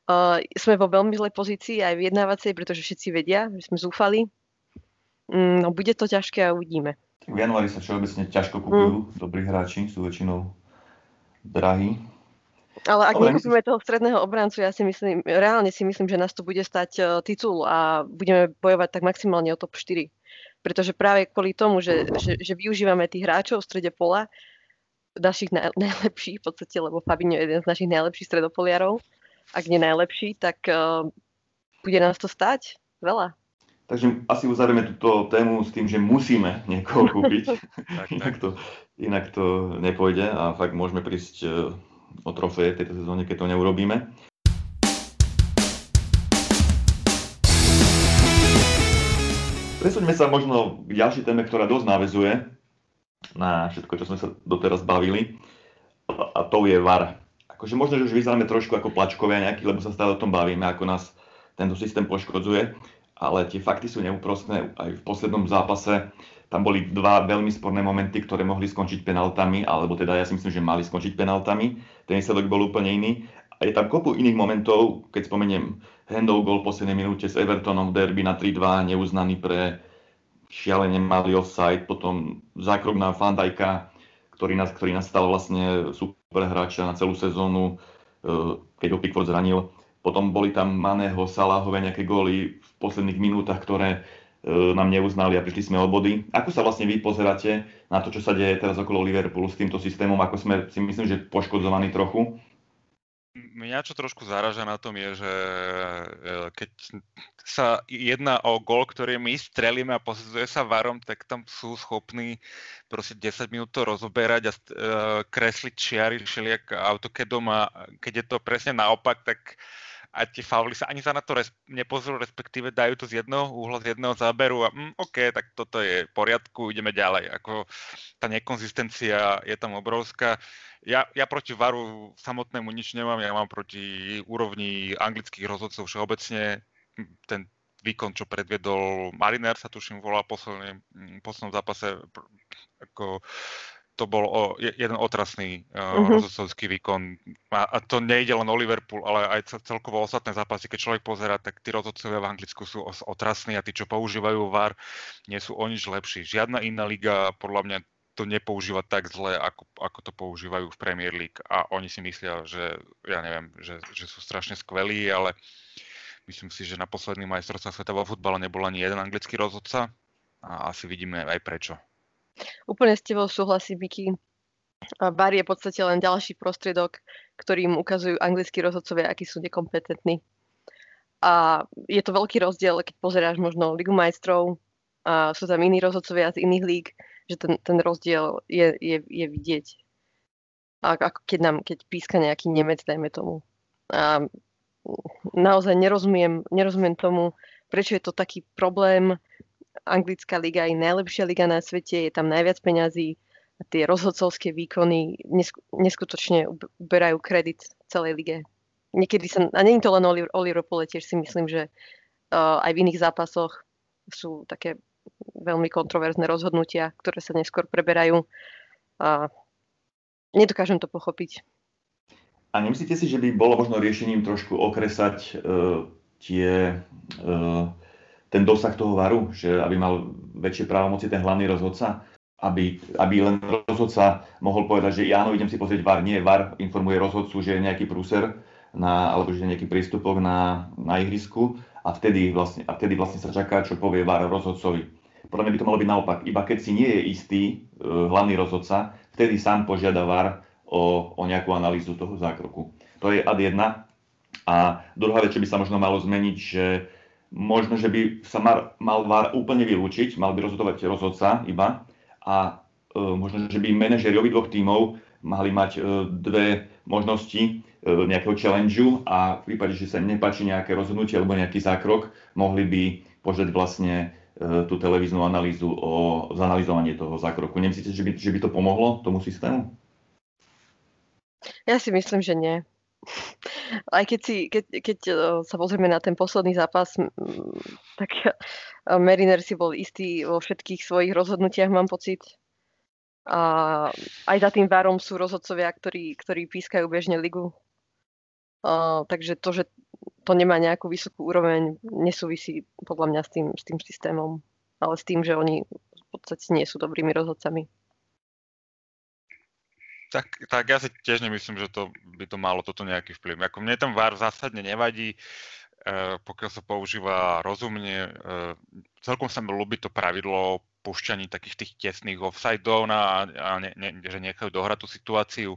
Speaker 2: Uh, sme vo veľmi zlej pozícii aj vyjednávacej, pretože všetci vedia, že sme zúfali. Mm, no, bude to ťažké a uvidíme.
Speaker 1: V januári sa všeobecne ťažko kúpujú. Mm. Dobrí hráči sú väčšinou drahí.
Speaker 2: Ale ak nekúpime toho stredného obrancu, ja si myslím, reálne si myslím, že nás to bude stať uh, titul a budeme bojovať tak maximálne o top 4. Pretože práve kvôli tomu, že, že, že využívame tých hráčov v strede pola, našich naj, <laughs> najlepších v podstate, lebo Fabinho je jeden z našich najlepších stredopoliarov, ak nie najlepší, tak uh, bude nás to stať veľa.
Speaker 1: Takže asi uzavrieme túto tému s tým, že musíme niekoho kúpiť. <laughs> inak, to, inak to nepôjde a fakt môžeme prísť o trofeje v tejto sezóne, keď to neurobíme. Presuňme sa možno k ďalšej téme, ktorá dosť návezuje na všetko, čo sme sa doteraz bavili. A to je VAR. Akože možno, že už vyzeráme trošku ako plačkovia nejaký, lebo sa stále o tom bavíme, ako nás tento systém poškodzuje. Ale tie fakty sú neúprostné. Aj v poslednom zápase tam boli dva veľmi sporné momenty, ktoré mohli skončiť penaltami, alebo teda ja si myslím, že mali skončiť penaltami. Ten výsledok bol úplne iný. A je tam kopu iných momentov, keď spomeniem handov gol v poslednej minúte s Evertonom v derby na 3-2, neuznaný pre šialene malý offside, potom zákrok na Fandajka, ktorý nás, ktorý nás stal vlastne super hráča na celú sezónu, eh, keď ho Pickford zranil. Potom boli tam Maného, Salahové nejaké góly v posledných minútach, ktoré nám neuznali a prišli sme o body. Ako sa vlastne vy pozeráte na to, čo sa deje teraz okolo Liverpoolu s týmto systémom? Ako sme si myslím, že poškodzovaní trochu?
Speaker 3: Mňa čo trošku zaraža na tom je, že e, keď sa jedná o gol, ktorý my strelíme a posudzuje sa varom, tak tam sú schopní proste 10 minút to rozoberať a uh, kresliť čiary všelijak autokedom a keď je to presne naopak, tak a tie fauly sa ani sa na to res- nepozrú, respektíve dajú to z jedného úhla, z jedného záberu a mm, OK, tak toto je v poriadku, ideme ďalej. Ako tá nekonzistencia je tam obrovská. Ja, ja proti VARu samotnému nič nemám, ja mám proti úrovni anglických rozhodcov všeobecne ten výkon, čo predviedol Mariner, sa tuším volá v poslednom zápase, ako to bol o, jeden otrasný uh, uh-huh. rozhodcovský výkon. A, a to nejde len o Liverpool, ale aj celkovo ostatné zápasy. Keď človek pozera, tak tí rozhodcovia v Anglicku sú otrasní a tí, čo používajú VAR, nie sú o nič lepší. Žiadna iná liga podľa mňa to nepoužíva tak zle, ako, ako to používajú v Premier League. A oni si myslia, že, ja neviem, že, že sú strašne skvelí, ale myslím si, že na posledný majstrovstvá sveta vo futbale nebol ani jeden anglický rozhodca a asi vidíme aj prečo.
Speaker 2: Úplne s tebou súhlasím, Vicky. VAR je v podstate len ďalší prostriedok, ktorým ukazujú anglickí rozhodcovia, akí sú nekompetentní. A je to veľký rozdiel, keď pozeráš možno Ligu majstrov, a sú tam iní rozhodcovia z iných líg, že ten, ten rozdiel je, je, je vidieť. A ako keď nám, keď píska nejaký Nemec, dajme tomu. A naozaj nerozumiem, nerozumiem tomu, prečo je to taký problém. Anglická liga je najlepšia liga na svete, je tam najviac peňazí a tie rozhodcovské výkony neskutočne uberajú kredit celej lige. Niekedy sa, a nie to len Oli Ropole, tiež si myslím, že uh, aj v iných zápasoch sú také veľmi kontroverzné rozhodnutia, ktoré sa neskôr preberajú. A nedokážem to pochopiť.
Speaker 1: A nemyslíte si, že by bolo možno riešením trošku okresať uh, tie, uh, ten dosah toho varu, že aby mal väčšie právomoci ten hlavný rozhodca, aby, aby len rozhodca mohol povedať, že áno, idem si pozrieť VAR, nie VAR informuje rozhodcu, že je nejaký prúser, na, alebo že je nejaký prístupok na, na ihrisku a vtedy, vlastne, a vtedy vlastne sa čaká, čo povie VAR rozhodcovi. Podľa mňa by to malo byť naopak. Iba keď si nie je istý uh, hlavný rozhodca, vtedy sám požiada VAR o, o nejakú analýzu toho zákroku. To je ad jedna. A druhá vec, čo by sa možno malo zmeniť, že možno, že by sa mal, mal VAR úplne vylúčiť, mal by rozhodovať rozhodca iba a e, možno, že by manažeri obidvoch tímov mali mať e, dve možnosti e, nejakého challengeu a v prípade, že sa im nepáči nejaké rozhodnutie alebo nejaký zákrok, mohli by požiadať vlastne tú televíznu analýzu o zanalizovanie toho zákroku. Nemyslíte, že by, že by to pomohlo tomu systému?
Speaker 2: Ja si myslím, že nie. Aj keď, si, keď, keď e, sa pozrieme na ten posledný zápas, tak e, Mariner si bol istý vo všetkých svojich rozhodnutiach, mám pocit. A aj za tým várom sú rozhodcovia, ktorí, ktorí pískajú bežne ligu. A, takže to, že to nemá nejakú vysokú úroveň, nesúvisí podľa mňa s tým, s tým systémom, ale s tým, že oni v podstate nie sú dobrými rozhodcami.
Speaker 3: Tak, tak ja si tiež nemyslím, že to by to malo toto nejaký vplyv. Ako mne ten VAR zásadne nevadí, eh, pokiaľ sa používa rozumne. Eh, celkom sa mi ľúbi to pravidlo pušťaní takých tých tesných offsideov a, a ne, ne, že nechajú dohrať tú situáciu.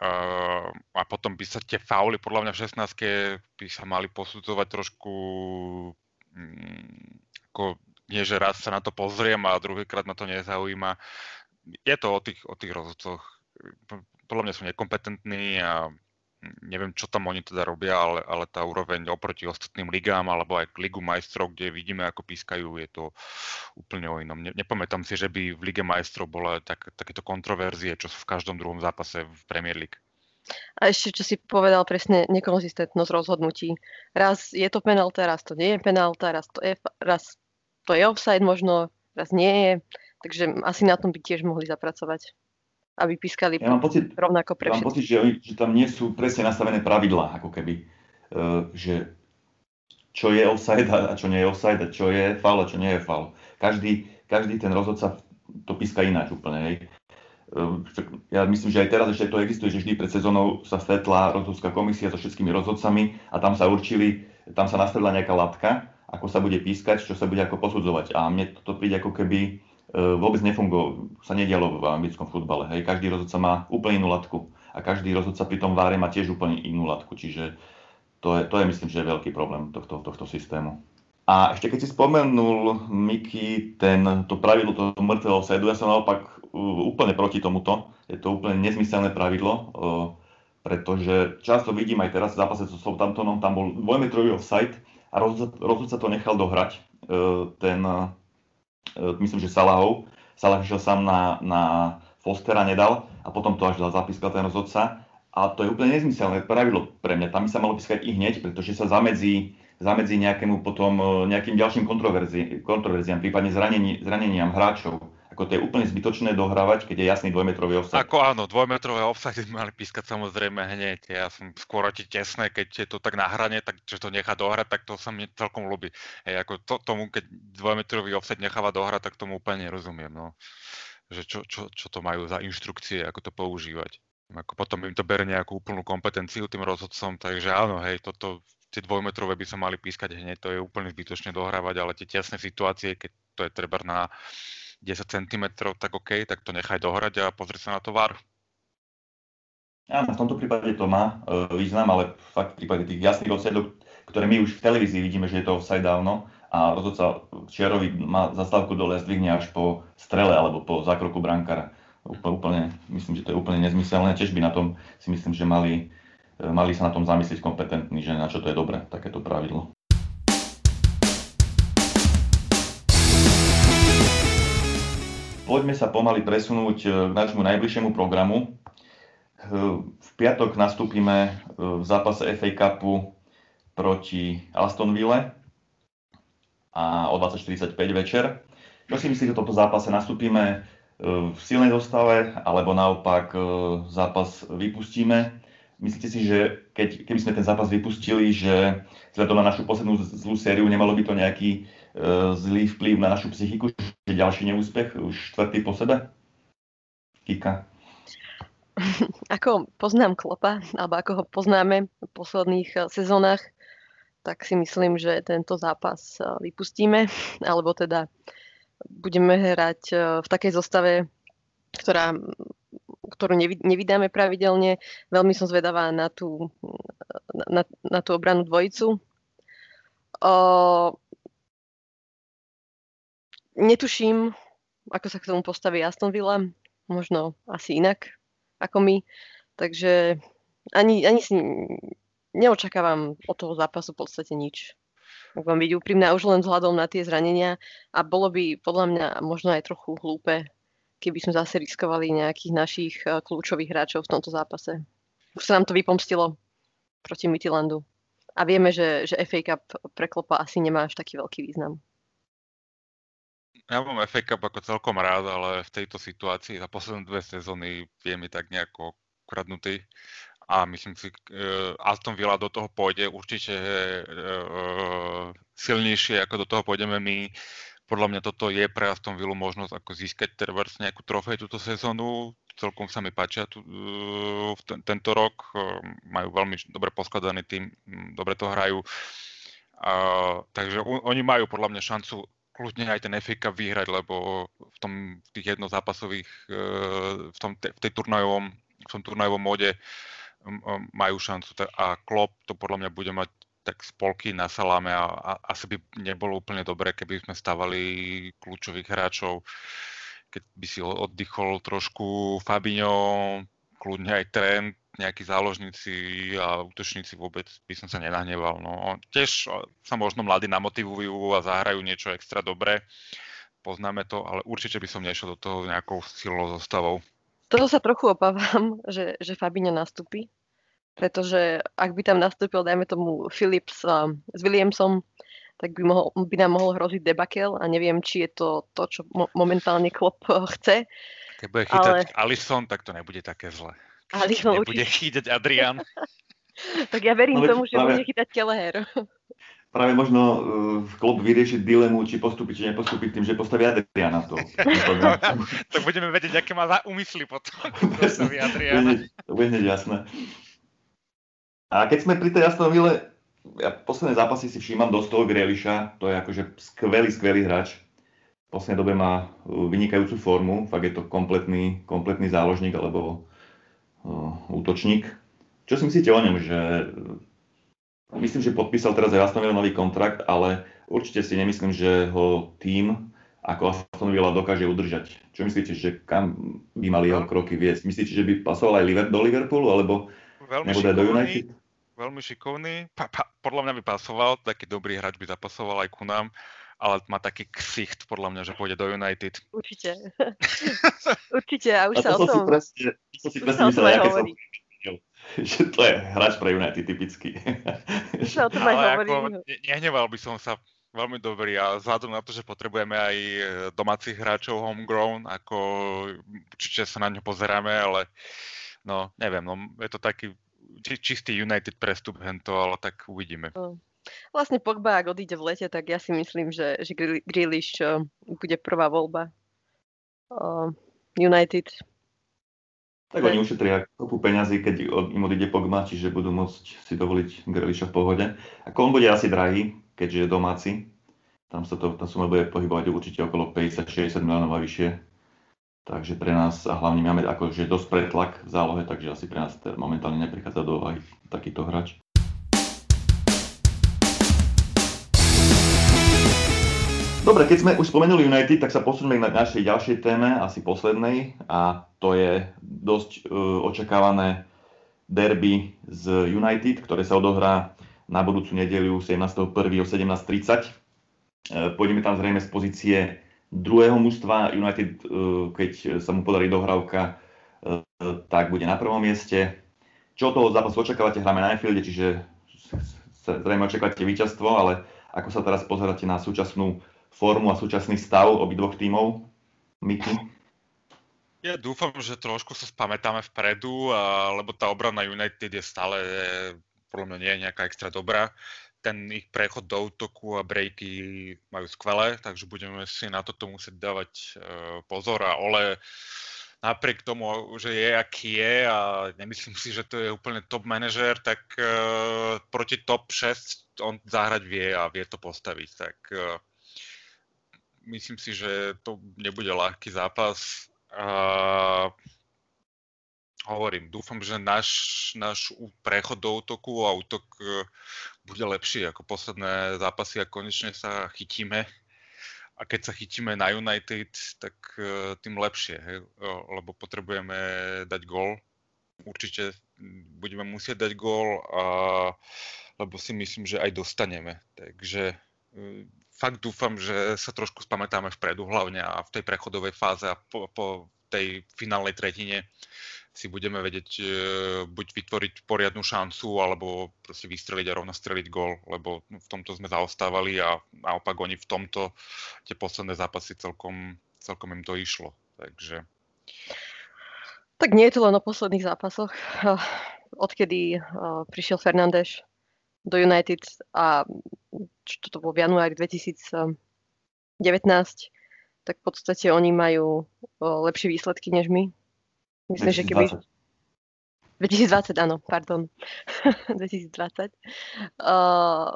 Speaker 3: Uh, a potom by sa tie fauly podľa mňa v 16 by sa mali posudzovať trošku um, ako nie, že raz sa na to pozriem a druhýkrát ma to nezaujíma. Je to o tých, o tých rozhodcoch podľa mňa sú nekompetentní a neviem, čo tam oni teda robia, ale, ale tá úroveň oproti ostatným ligám alebo aj k Ligu majstrov, kde vidíme, ako pískajú, je to úplne o inom. Ne, nepamätám si, že by v Lige majstrov bola tak, takéto kontroverzie, čo sú v každom druhom zápase v Premier League.
Speaker 2: A ešte, čo si povedal presne, nekonzistentnosť rozhodnutí. Raz je to penálta, raz to nie je penálta, raz to je, raz to je offside možno, raz nie je. Takže asi na tom by tiež mohli zapracovať aby pískali
Speaker 1: ja mám pocit,
Speaker 2: rovnako pre
Speaker 1: ja mám pocit, že, že tam nie sú presne nastavené pravidlá, ako keby. Uh, že čo je offside a čo nie je offside, a čo je foul a čo nie je foul. Každý, každý ten rozhodca to píska ináč úplne. Hej. Uh, ja myslím, že aj teraz ešte to existuje, že vždy pred sezónou sa stretla rozhodcovská komisia so všetkými rozhodcami a tam sa určili, tam sa nastavila nejaká latka, ako sa bude pískať, čo sa bude ako posudzovať. A mne to príde ako keby vôbec nefungovalo, sa nedialo v anglickom futbale. Hej. Každý rozhodca má úplne inú latku a každý rozhodca pri tom váre má tiež úplne inú latku, čiže to je, to je myslím, že je veľký problém tohto, tohto systému. A ešte keď si spomenul, Miky, ten, to pravidlo toho mŕtvého sedu, ja som naopak úplne proti tomuto. Je to úplne nezmyselné pravidlo, e, pretože často vidím aj teraz v zápase so Southamptonom, tam bol dvojmetrový offside a rozhodca to nechal dohrať. E, ten E, myslím, že Salahov. Salah išiel sám na, na Fostera, nedal a potom to až zapískal ten rozhodca. A to je úplne nezmyselné pravidlo pre mňa. Tam by sa malo pískať i hneď, pretože sa zamedzí, zamedzí nejakému potom e, nejakým ďalším kontroverzi, kontroverziám, prípadne zranení, zraneniam hráčov. Ako to je úplne zbytočné dohrávať, keď je jasný dvojmetrový offside.
Speaker 3: Ako áno, dvojmetrové offside mali pískať samozrejme hneď. Ja som skôr ti tesné, keď je to tak na hrane, tak že to nechá dohrať, tak to sa mi celkom ľúbi. Hej, ako to, tomu, keď dvojmetrový offside necháva dohrať, tak tomu úplne nerozumiem. No. Že čo, čo, čo to majú za inštrukcie, ako to používať. Ako potom im to bere nejakú úplnú kompetenciu tým rozhodcom, takže áno, hej, toto tie dvojmetrové by sa mali pískať hneď, to je úplne zbytočne dohrávať, ale tie tesné situácie, keď to je treba na 10 cm, tak OK, tak to nechaj dohrať a pozri sa na to VAR.
Speaker 1: Áno, v tomto prípade to má e, význam, ale fakt v prípade tých jasných offsideov, ktoré my už v televízii vidíme, že je to offside dávno a rozhodca Čiarovi má zastávku dole a zdvihne až po strele alebo po zákroku brankára. Úplne, myslím, že to je úplne nezmyselné. Tiež by na tom si myslím, že mali mali sa na tom zamyslieť kompetentní, že na čo to je dobre, takéto pravidlo. Poďme sa pomaly presunúť e, k nášmu najbližšiemu programu. E, v piatok nastúpime e, v zápase FA Cupu proti Aston Ville a o 20.45 večer. Čo si myslíte, v tomto zápase nastúpime v silnej zostave, alebo naopak zápas vypustíme? Myslíte si, že keď, keby sme ten zápas vypustili, že vzhľadom na našu poslednú zlú sériu nemalo by to nejaký uh, zlý vplyv na našu psychiku, ďalší neúspech, už štvrtý po sebe? Kika. <laughs>
Speaker 2: Ako poznám Klopa, alebo ako ho poznáme v posledných uh, sezónach, tak si myslím, že tento zápas uh, vypustíme, <laughs> alebo teda budeme hrať v takej zostave, ktorá ktorú nevydáme pravidelne. Veľmi som zvedavá na tú, na, na tú obranú dvojicu. O, netuším, ako sa k tomu postaví Aston Villa. Možno asi inak ako my. Takže ani, ani si neočakávam od toho zápasu v podstate nič. Ak vám byť úprimná, už len vzhľadom na tie zranenia a bolo by podľa mňa možno aj trochu hlúpe keby sme zase riskovali nejakých našich eh, kľúčových hráčov v tomto zápase. Už sa nám to vypomstilo proti Midlandu. A vieme, že, že FA Cup preklopa asi nemá až taký veľký význam.
Speaker 3: Ja mám FA Cup ako celkom rád, ale v tejto situácii za posledné dve sezóny je mi tak nejako kradnutý a myslím si, uh, Aston Villa do toho pôjde určite uh, silnejšie, ako do toho pôjdeme my podľa mňa toto je pre Aston Villa možnosť ako získať trebárs nejakú trofej túto sezónu. Celkom sa mi páčia tu, uh, ten, tento rok. Uh, majú veľmi dobre poskladaný tým, dobre to hrajú. Uh, takže u, oni majú podľa mňa šancu kľudne aj ten FA Cup vyhrať, lebo v, tom, v tých jednozápasových, uh, v, tom, v tej turnajovom, v tom turnajovom móde majú šancu. A Klopp to podľa mňa bude mať tak spolky na saláme a, a asi by nebolo úplne dobré, keby sme stavali kľúčových hráčov, keď by si oddychol trošku Fabinho, kľudne aj Trent, nejakí záložníci a útočníci vôbec by som sa nenahneval. No, tiež sa možno mladí namotivujú a zahrajú niečo extra dobré. Poznáme to, ale určite by som nešiel do toho nejakou silnou zostavou.
Speaker 2: Toho sa trochu obávam, <laughs> že, že Fabinho nastúpi, pretože ak by tam nastúpil, dajme tomu Philips uh, s Williamsom, tak by, mohol, by nám mohol hroziť debakel a neviem, či je to to, čo mo- momentálne Klopp uh, chce.
Speaker 3: Keď bude chytať ale... Alison, tak to nebude také zle.
Speaker 2: Alison
Speaker 3: nebude určite. chytať Adrian. <laughs>
Speaker 2: tak ja verím no, tomu, že práve... bude chytať Kelleher. <laughs>
Speaker 1: práve možno uh, klub vyriešiť dilemu, či postúpiť, či nepostúpiť tým, že postaví Adriana to. <laughs>
Speaker 3: to budeme vedieť, aké má úmysly potom. postaví Adriana.
Speaker 1: To bude hneď jasné. A keď sme pri tej Aston Ville, ja posledné zápasy si všímam dosť toho Grieliša, to je akože skvelý, skvelý hráč. V poslednej dobe má uh, vynikajúcu formu, fakt je to kompletný, kompletný záložník alebo útočník. Čo si myslíte o ňom, že uh, myslím, že podpísal teraz aj Aston Villa nový kontrakt, ale určite si nemyslím, že ho tým ako Aston Villa dokáže udržať. Čo myslíte, že kam by mali jeho kroky viesť? Myslíte, že by pasoval aj do Liverpoolu, alebo
Speaker 3: veľmi šikovný, do United? veľmi šikovný. Pa, pa, podľa mňa by pasoval, taký dobrý hráč by zapasoval aj ku nám, ale má taký ksicht, podľa mňa, že pôjde do United.
Speaker 2: Určite. <laughs> Určite, a už a sa
Speaker 1: o
Speaker 2: tom...
Speaker 1: Si presne, to si presne myslel, aké som že to je hráč pre United typický.
Speaker 2: Sa o tom aj hovorí. Ako,
Speaker 3: nehneval by som sa veľmi dobrý a vzhľadom na to, že potrebujeme aj e, domácich hráčov homegrown, ako určite sa na ňo pozeráme, ale no neviem, no, je to taký čistý United prestup hento, ale tak uvidíme.
Speaker 2: Vlastne Pogba, ak odíde v lete, tak ja si myslím, že, že Grealish bude prvá voľba. Uh, United.
Speaker 1: Tak oni ušetria kopu peňazí, keď im odíde Pogba, čiže budú môcť si dovoliť Grealisha v pohode. Ako on bude asi drahý, keďže je domáci. Tam sa to, tá suma bude pohybovať určite okolo 50-60 miliónov a vyššie. Takže pre nás, a hlavne máme akože dosť pretlak v zálohe, takže asi pre nás momentálne neprichádza do úvahy takýto hráč. Dobre, keď sme už spomenuli United, tak sa posuneme k našej ďalšej téme, asi poslednej, a to je dosť uh, očakávané derby z United, ktoré sa odohrá na budúcu nedeliu 17.1. o 17.30. Pôjdeme tam zrejme z pozície druhého mužstva. United, keď sa mu podarí dohrávka, tak bude na prvom mieste. Čo toho zápasu očakávate? Hráme na Anfielde, čiže zrejme očakávate víťazstvo, ale ako sa teraz pozeráte na súčasnú formu a súčasný stav obidvoch tímov? Miki?
Speaker 3: Ja dúfam, že trošku sa spamätáme vpredu, lebo tá obrana United je stále, podľa mňa nie je nejaká extra dobrá. Ten ich prechod do útoku a breaky majú skvelé, takže budeme si na toto musieť dávať e, pozor a Ole napriek tomu, že je aký je a nemyslím si, že to je úplne top manažer, tak uh, proti top 6 on zahrať vie a vie to postaviť. Tak uh, myslím si, že to nebude ľahký zápas. Uh, hovorím, dúfam, že náš, náš prechod do útoku a útok uh, bude lepší ako posledné zápasy a konečne sa chytíme a keď sa chytíme na United, tak uh, tým lepšie, hej? lebo potrebujeme dať gól. Určite budeme musieť dať gól, a, lebo si myslím, že aj dostaneme. Takže uh, fakt dúfam, že sa trošku spamätáme vpredu hlavne a v tej prechodovej fáze a po, po tej finálnej tretine si budeme vedieť e, buď vytvoriť poriadnu šancu, alebo proste vystreliť a rovno streliť gól, lebo v tomto sme zaostávali a naopak oni v tomto tie posledné zápasy celkom, celkom im to išlo. Takže...
Speaker 2: Tak nie je to len o posledných zápasoch. Odkedy uh, prišiel Fernández do United a čo to bolo v januári 2019, tak v podstate oni majú lepšie výsledky než my Myslím, 2020. že keby... 2020, áno, pardon. <laughs> 2020. Uh,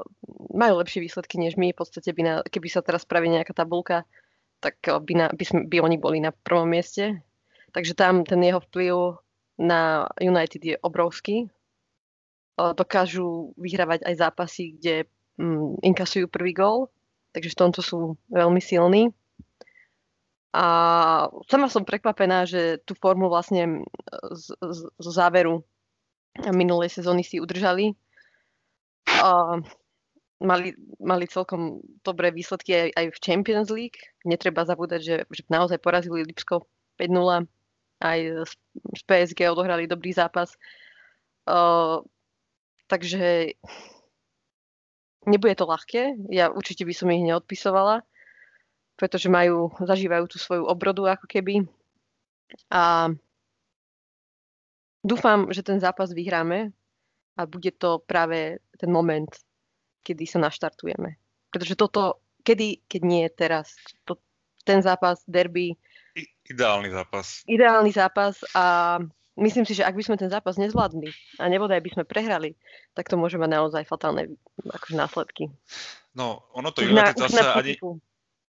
Speaker 2: majú lepšie výsledky než my. V podstate, by na, keby sa teraz spraví nejaká tabulka, tak by, na, by, by oni boli na prvom mieste. Takže tam ten jeho vplyv na United je obrovský. Uh, dokážu vyhrávať aj zápasy, kde um, inkasujú prvý gól, takže v tomto sú veľmi silní. A sama som prekvapená, že tú formu vlastne z, z, z záveru minulej sezóny si udržali. A mali, mali celkom dobré výsledky aj, aj v Champions League. Netreba zabúdať, že, že naozaj porazili Lipsko 5-0. Aj z PSG odohrali dobrý zápas. Uh, takže nebude to ľahké. Ja určite by som ich neodpisovala pretože majú, zažívajú tú svoju obrodu ako keby. A dúfam, že ten zápas vyhráme a bude to práve ten moment, kedy sa naštartujeme. Pretože toto, kedy, keď nie teraz, to, ten zápas, derby.
Speaker 3: Ideálny zápas.
Speaker 2: Ideálny zápas a myslím si, že ak by sme ten zápas nezvládli a nebodaj by sme prehrali, tak to môže mať naozaj fatálne akože, následky.
Speaker 3: No, ono to United zase ani,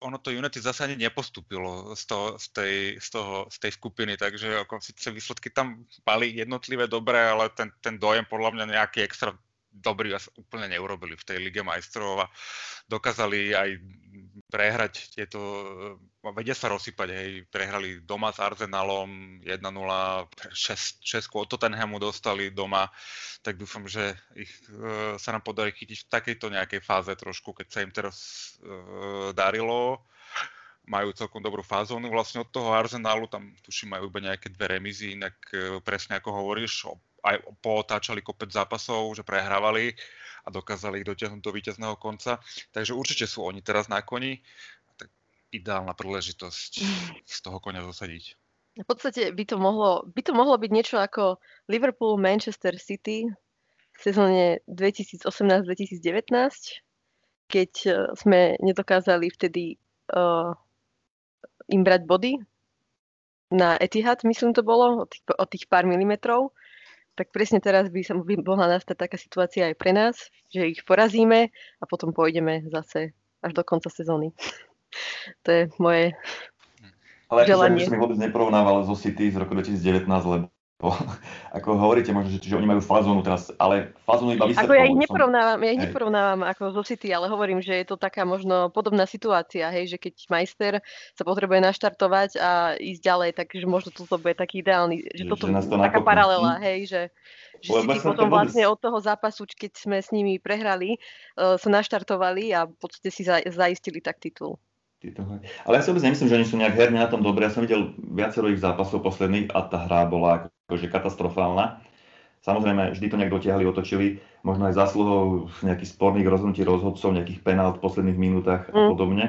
Speaker 3: ono to United zase ani nepostupilo z, toho, z, tej, z, toho, z tej skupiny, takže ako síce výsledky tam mali jednotlivé dobré, ale ten, ten dojem podľa mňa nejaký extra dobrý úplne neurobili v tej Lige majstrov a dokázali aj prehrať tieto, vedia sa rozsypať, hej, prehrali doma s Arsenalom 1-0, 6, 6 od Tottenhamu dostali doma, tak dúfam, že ich, e, sa nám podarí chytiť v takejto nejakej fáze trošku, keď sa im teraz e, darilo. Majú celkom dobrú fázu, vlastne od toho Arsenalu, tam tuším majú iba nejaké dve remizy, inak e, presne ako hovoríš, aj pootáčali kopec zápasov, že prehrávali a dokázali ich dotiahnuť do víťazného konca. Takže určite sú oni teraz na koni. Tak ideálna príležitosť z toho konia zosadiť.
Speaker 2: V podstate by to mohlo, by to mohlo byť niečo ako Liverpool, Manchester City v sezóne 2018-2019, keď e, sme nedokázali vtedy uh, im brať body na Etihad, myslím to bolo, od tých, od tých pár milimetrov tak presne teraz by, sa, by mohla nastať taká situácia aj pre nás, že ich porazíme a potom pôjdeme zase až do konca sezóny. <laughs> to je moje
Speaker 1: Ale želanie. Ale som vôbec neporovnával zo City z roku 2019, lebo ako hovoríte možno, že, že oni majú fazónu teraz, ale fazónu iba vysvetľujú.
Speaker 2: Ako ja ich neporovnávam, ja ich neporovnávam ako zo City, ale hovorím, že je to taká možno podobná situácia, hej, že keď majster sa potrebuje naštartovať a ísť ďalej, takže možno toto bude taký ideálny, že, že toto je taká paralela, hej, že, že City potom vlastne od toho zápasu, keď sme s nimi prehrali, uh, sa naštartovali a v podstate si za, zaistili tak titul.
Speaker 1: Ale ja si vôbec nemyslím, že oni sú nejak herne na tom dobre. Ja som videl viacero ich zápasov posledných a tá hra bola akože katastrofálna. Samozrejme, vždy to nejak dotiahli, otočili, možno aj zásluhou nejakých sporných rozhodnutí rozhodcov, nejakých penál v posledných minútach a mm. podobne.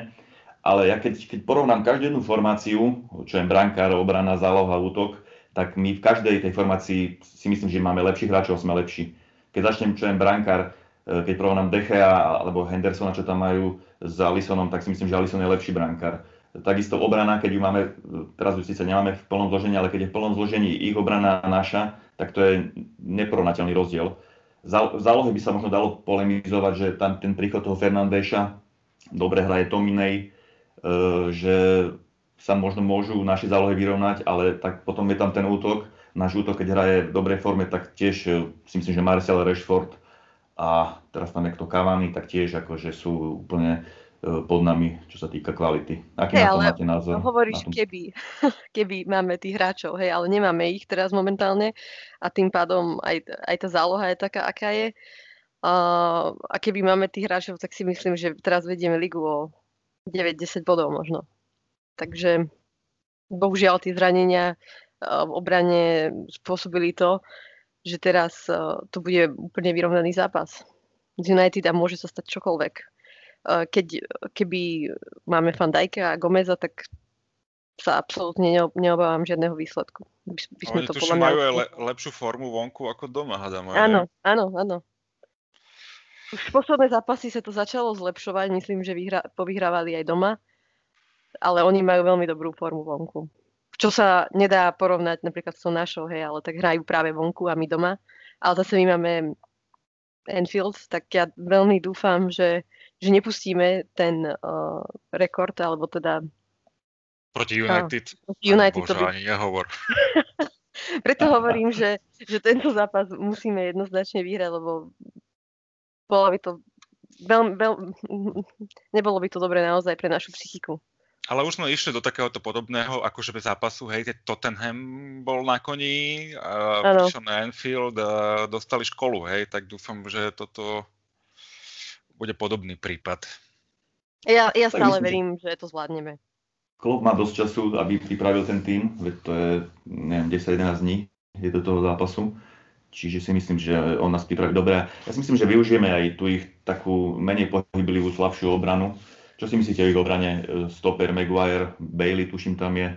Speaker 1: Ale ja keď, keď porovnám každú jednu formáciu, čo je brankár, obrana, záloha, útok, tak my v každej tej formácii si myslím, že máme lepších hráčov, sme lepší. Keď začnem, čo je brankár, keď porovnám Dechea alebo Hendersona, čo tam majú s Alisonom, tak si myslím, že Alison je lepší brankár Takisto obrana, keď ju máme, teraz ju síce nemáme v plnom zložení, ale keď je v plnom zložení ich obrana naša, tak to je neporovnateľný rozdiel. V zálohe by sa možno dalo polemizovať, že tam ten príchod toho Fernandéša, dobre hraje Tominej, e, že sa možno môžu naši zálohy vyrovnať, ale tak potom je tam ten útok. Náš útok, keď hraje v dobrej forme, tak tiež e, si myslím, že Marcel Rashford a teraz tam je kto Cavani, tak tiež akože sú úplne E, pod nami, čo sa týka kvality. Aký hey, na to máte názor?
Speaker 2: Hovoríš, keby, <laughs> keby máme tých hráčov, hej, ale nemáme ich teraz momentálne a tým pádom aj, aj tá záloha je taká, aká je. Uh, a keby máme tých hráčov, tak si myslím, že teraz vedieme ligu o 9-10 bodov možno. Takže bohužiaľ tie zranenia uh, v obrane spôsobili to, že teraz uh, to bude úplne vyrovnaný zápas. Z United a môže sa stať čokoľvek keď, keby máme Fandajka a Gomeza, tak sa absolútne neobávam žiadneho výsledku.
Speaker 3: By, by sme Oni to podľa majú aj le, lepšiu formu vonku ako doma, hádam.
Speaker 2: Áno, áno, áno. Už v posledné zápasy sa to začalo zlepšovať, myslím, že vyhra, povyhrávali aj doma, ale oni majú veľmi dobrú formu vonku. Čo sa nedá porovnať napríklad s tou našou, hej, ale tak hrajú práve vonku a my doma. Ale zase my máme Enfield, tak ja veľmi dúfam, že že nepustíme ten uh, rekord, alebo teda...
Speaker 3: Proti United.
Speaker 2: Proti United
Speaker 3: Bože, to by... ani nehovor. <laughs>
Speaker 2: Preto hovorím, že, že tento zápas musíme jednoznačne vyhrať, lebo bolo by to veľ, veľ, nebolo by to dobré naozaj pre našu psychiku.
Speaker 3: Ale už sme išli do takéhoto podobného akože zápasu, hej, keď Tottenham bol na koni, a prišiel na Anfield a dostali školu, hej, tak dúfam, že toto bude podobný prípad.
Speaker 2: Ja, ja stále verím, že to zvládneme.
Speaker 1: Klopp má dosť času, aby pripravil ten tým, veď to je, neviem, 10-11 dní je do toho zápasu. Čiže si myslím, že on nás pripraví dobre. Ja si myslím, že využijeme aj tu ich takú menej pohyblivú, slabšiu obranu. Čo si myslíte o ich obrane? Stoper, Maguire, Bailey, tuším tam je.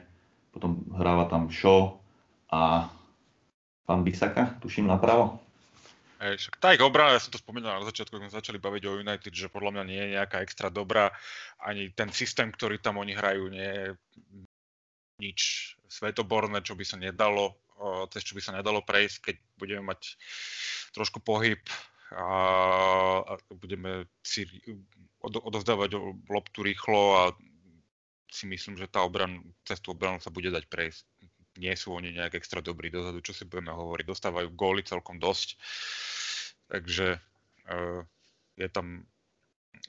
Speaker 1: Potom hráva tam Shaw a pán Bisaka, tuším napravo.
Speaker 3: Hej, však tá ich obrana, ja som to spomínal na začiatku, keď sme začali baviť o United, že podľa mňa nie je nejaká extra dobrá, ani ten systém, ktorý tam oni hrajú, nie je nič svetoborné, čo by sa nedalo, cez čo by sa nedalo prejsť, keď budeme mať trošku pohyb a, a budeme si odovzdávať loptu rýchlo a si myslím, že tá obran, cez obranu sa bude dať prejsť nie sú oni nejak extra dobrí dozadu, čo si budeme hovoriť. Dostávajú góly celkom dosť, takže uh, je, tam,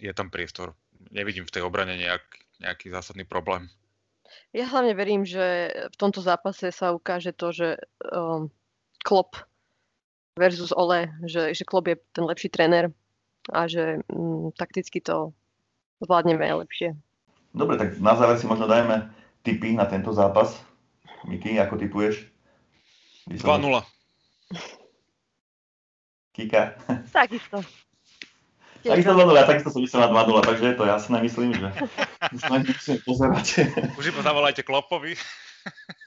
Speaker 3: je tam priestor. Nevidím v tej obrane nejak, nejaký zásadný problém.
Speaker 2: Ja hlavne verím, že v tomto zápase sa ukáže to, že um, Klopp versus Ole, že, že Klopp je ten lepší tréner a že um, takticky to zvládneme lepšie.
Speaker 1: Dobre, tak na záver si možno dajme tipy na tento zápas. Miky, ako typuješ?
Speaker 3: 2-0.
Speaker 1: Kika? <laughs>
Speaker 2: Takisto.
Speaker 1: Takisto 2-0, ja takisto som myslel na 2-0, takže je to jasné, myslím, že <laughs> už nemusím pozerať.
Speaker 3: Už iba zavolajte Klopovi.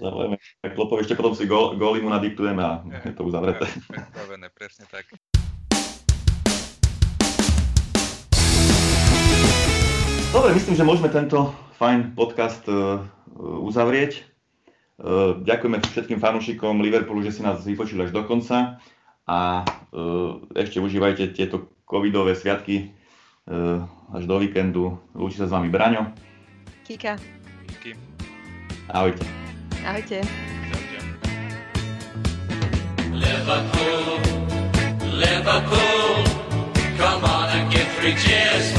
Speaker 1: Zavolajme Klopovi, ešte potom si góly mu nadiktujeme a je to uzavreté.
Speaker 3: Predstavené, presne tak.
Speaker 1: Dobre, myslím, že môžeme tento fajn podcast uh, uzavrieť. Eh, ďakujeme všetkým fanúšikom Liverpoolu, že si nás vypočuli až do konca a eh, ešte užívajte tieto covidové sviatky až do víkendu. Lúči sa s vami Braňo.
Speaker 2: Kika.
Speaker 3: Díky.
Speaker 1: Ahojte.
Speaker 2: Ahojte. Ahojte.
Speaker 4: Liverpool, Liverpool. Come on and give three cheers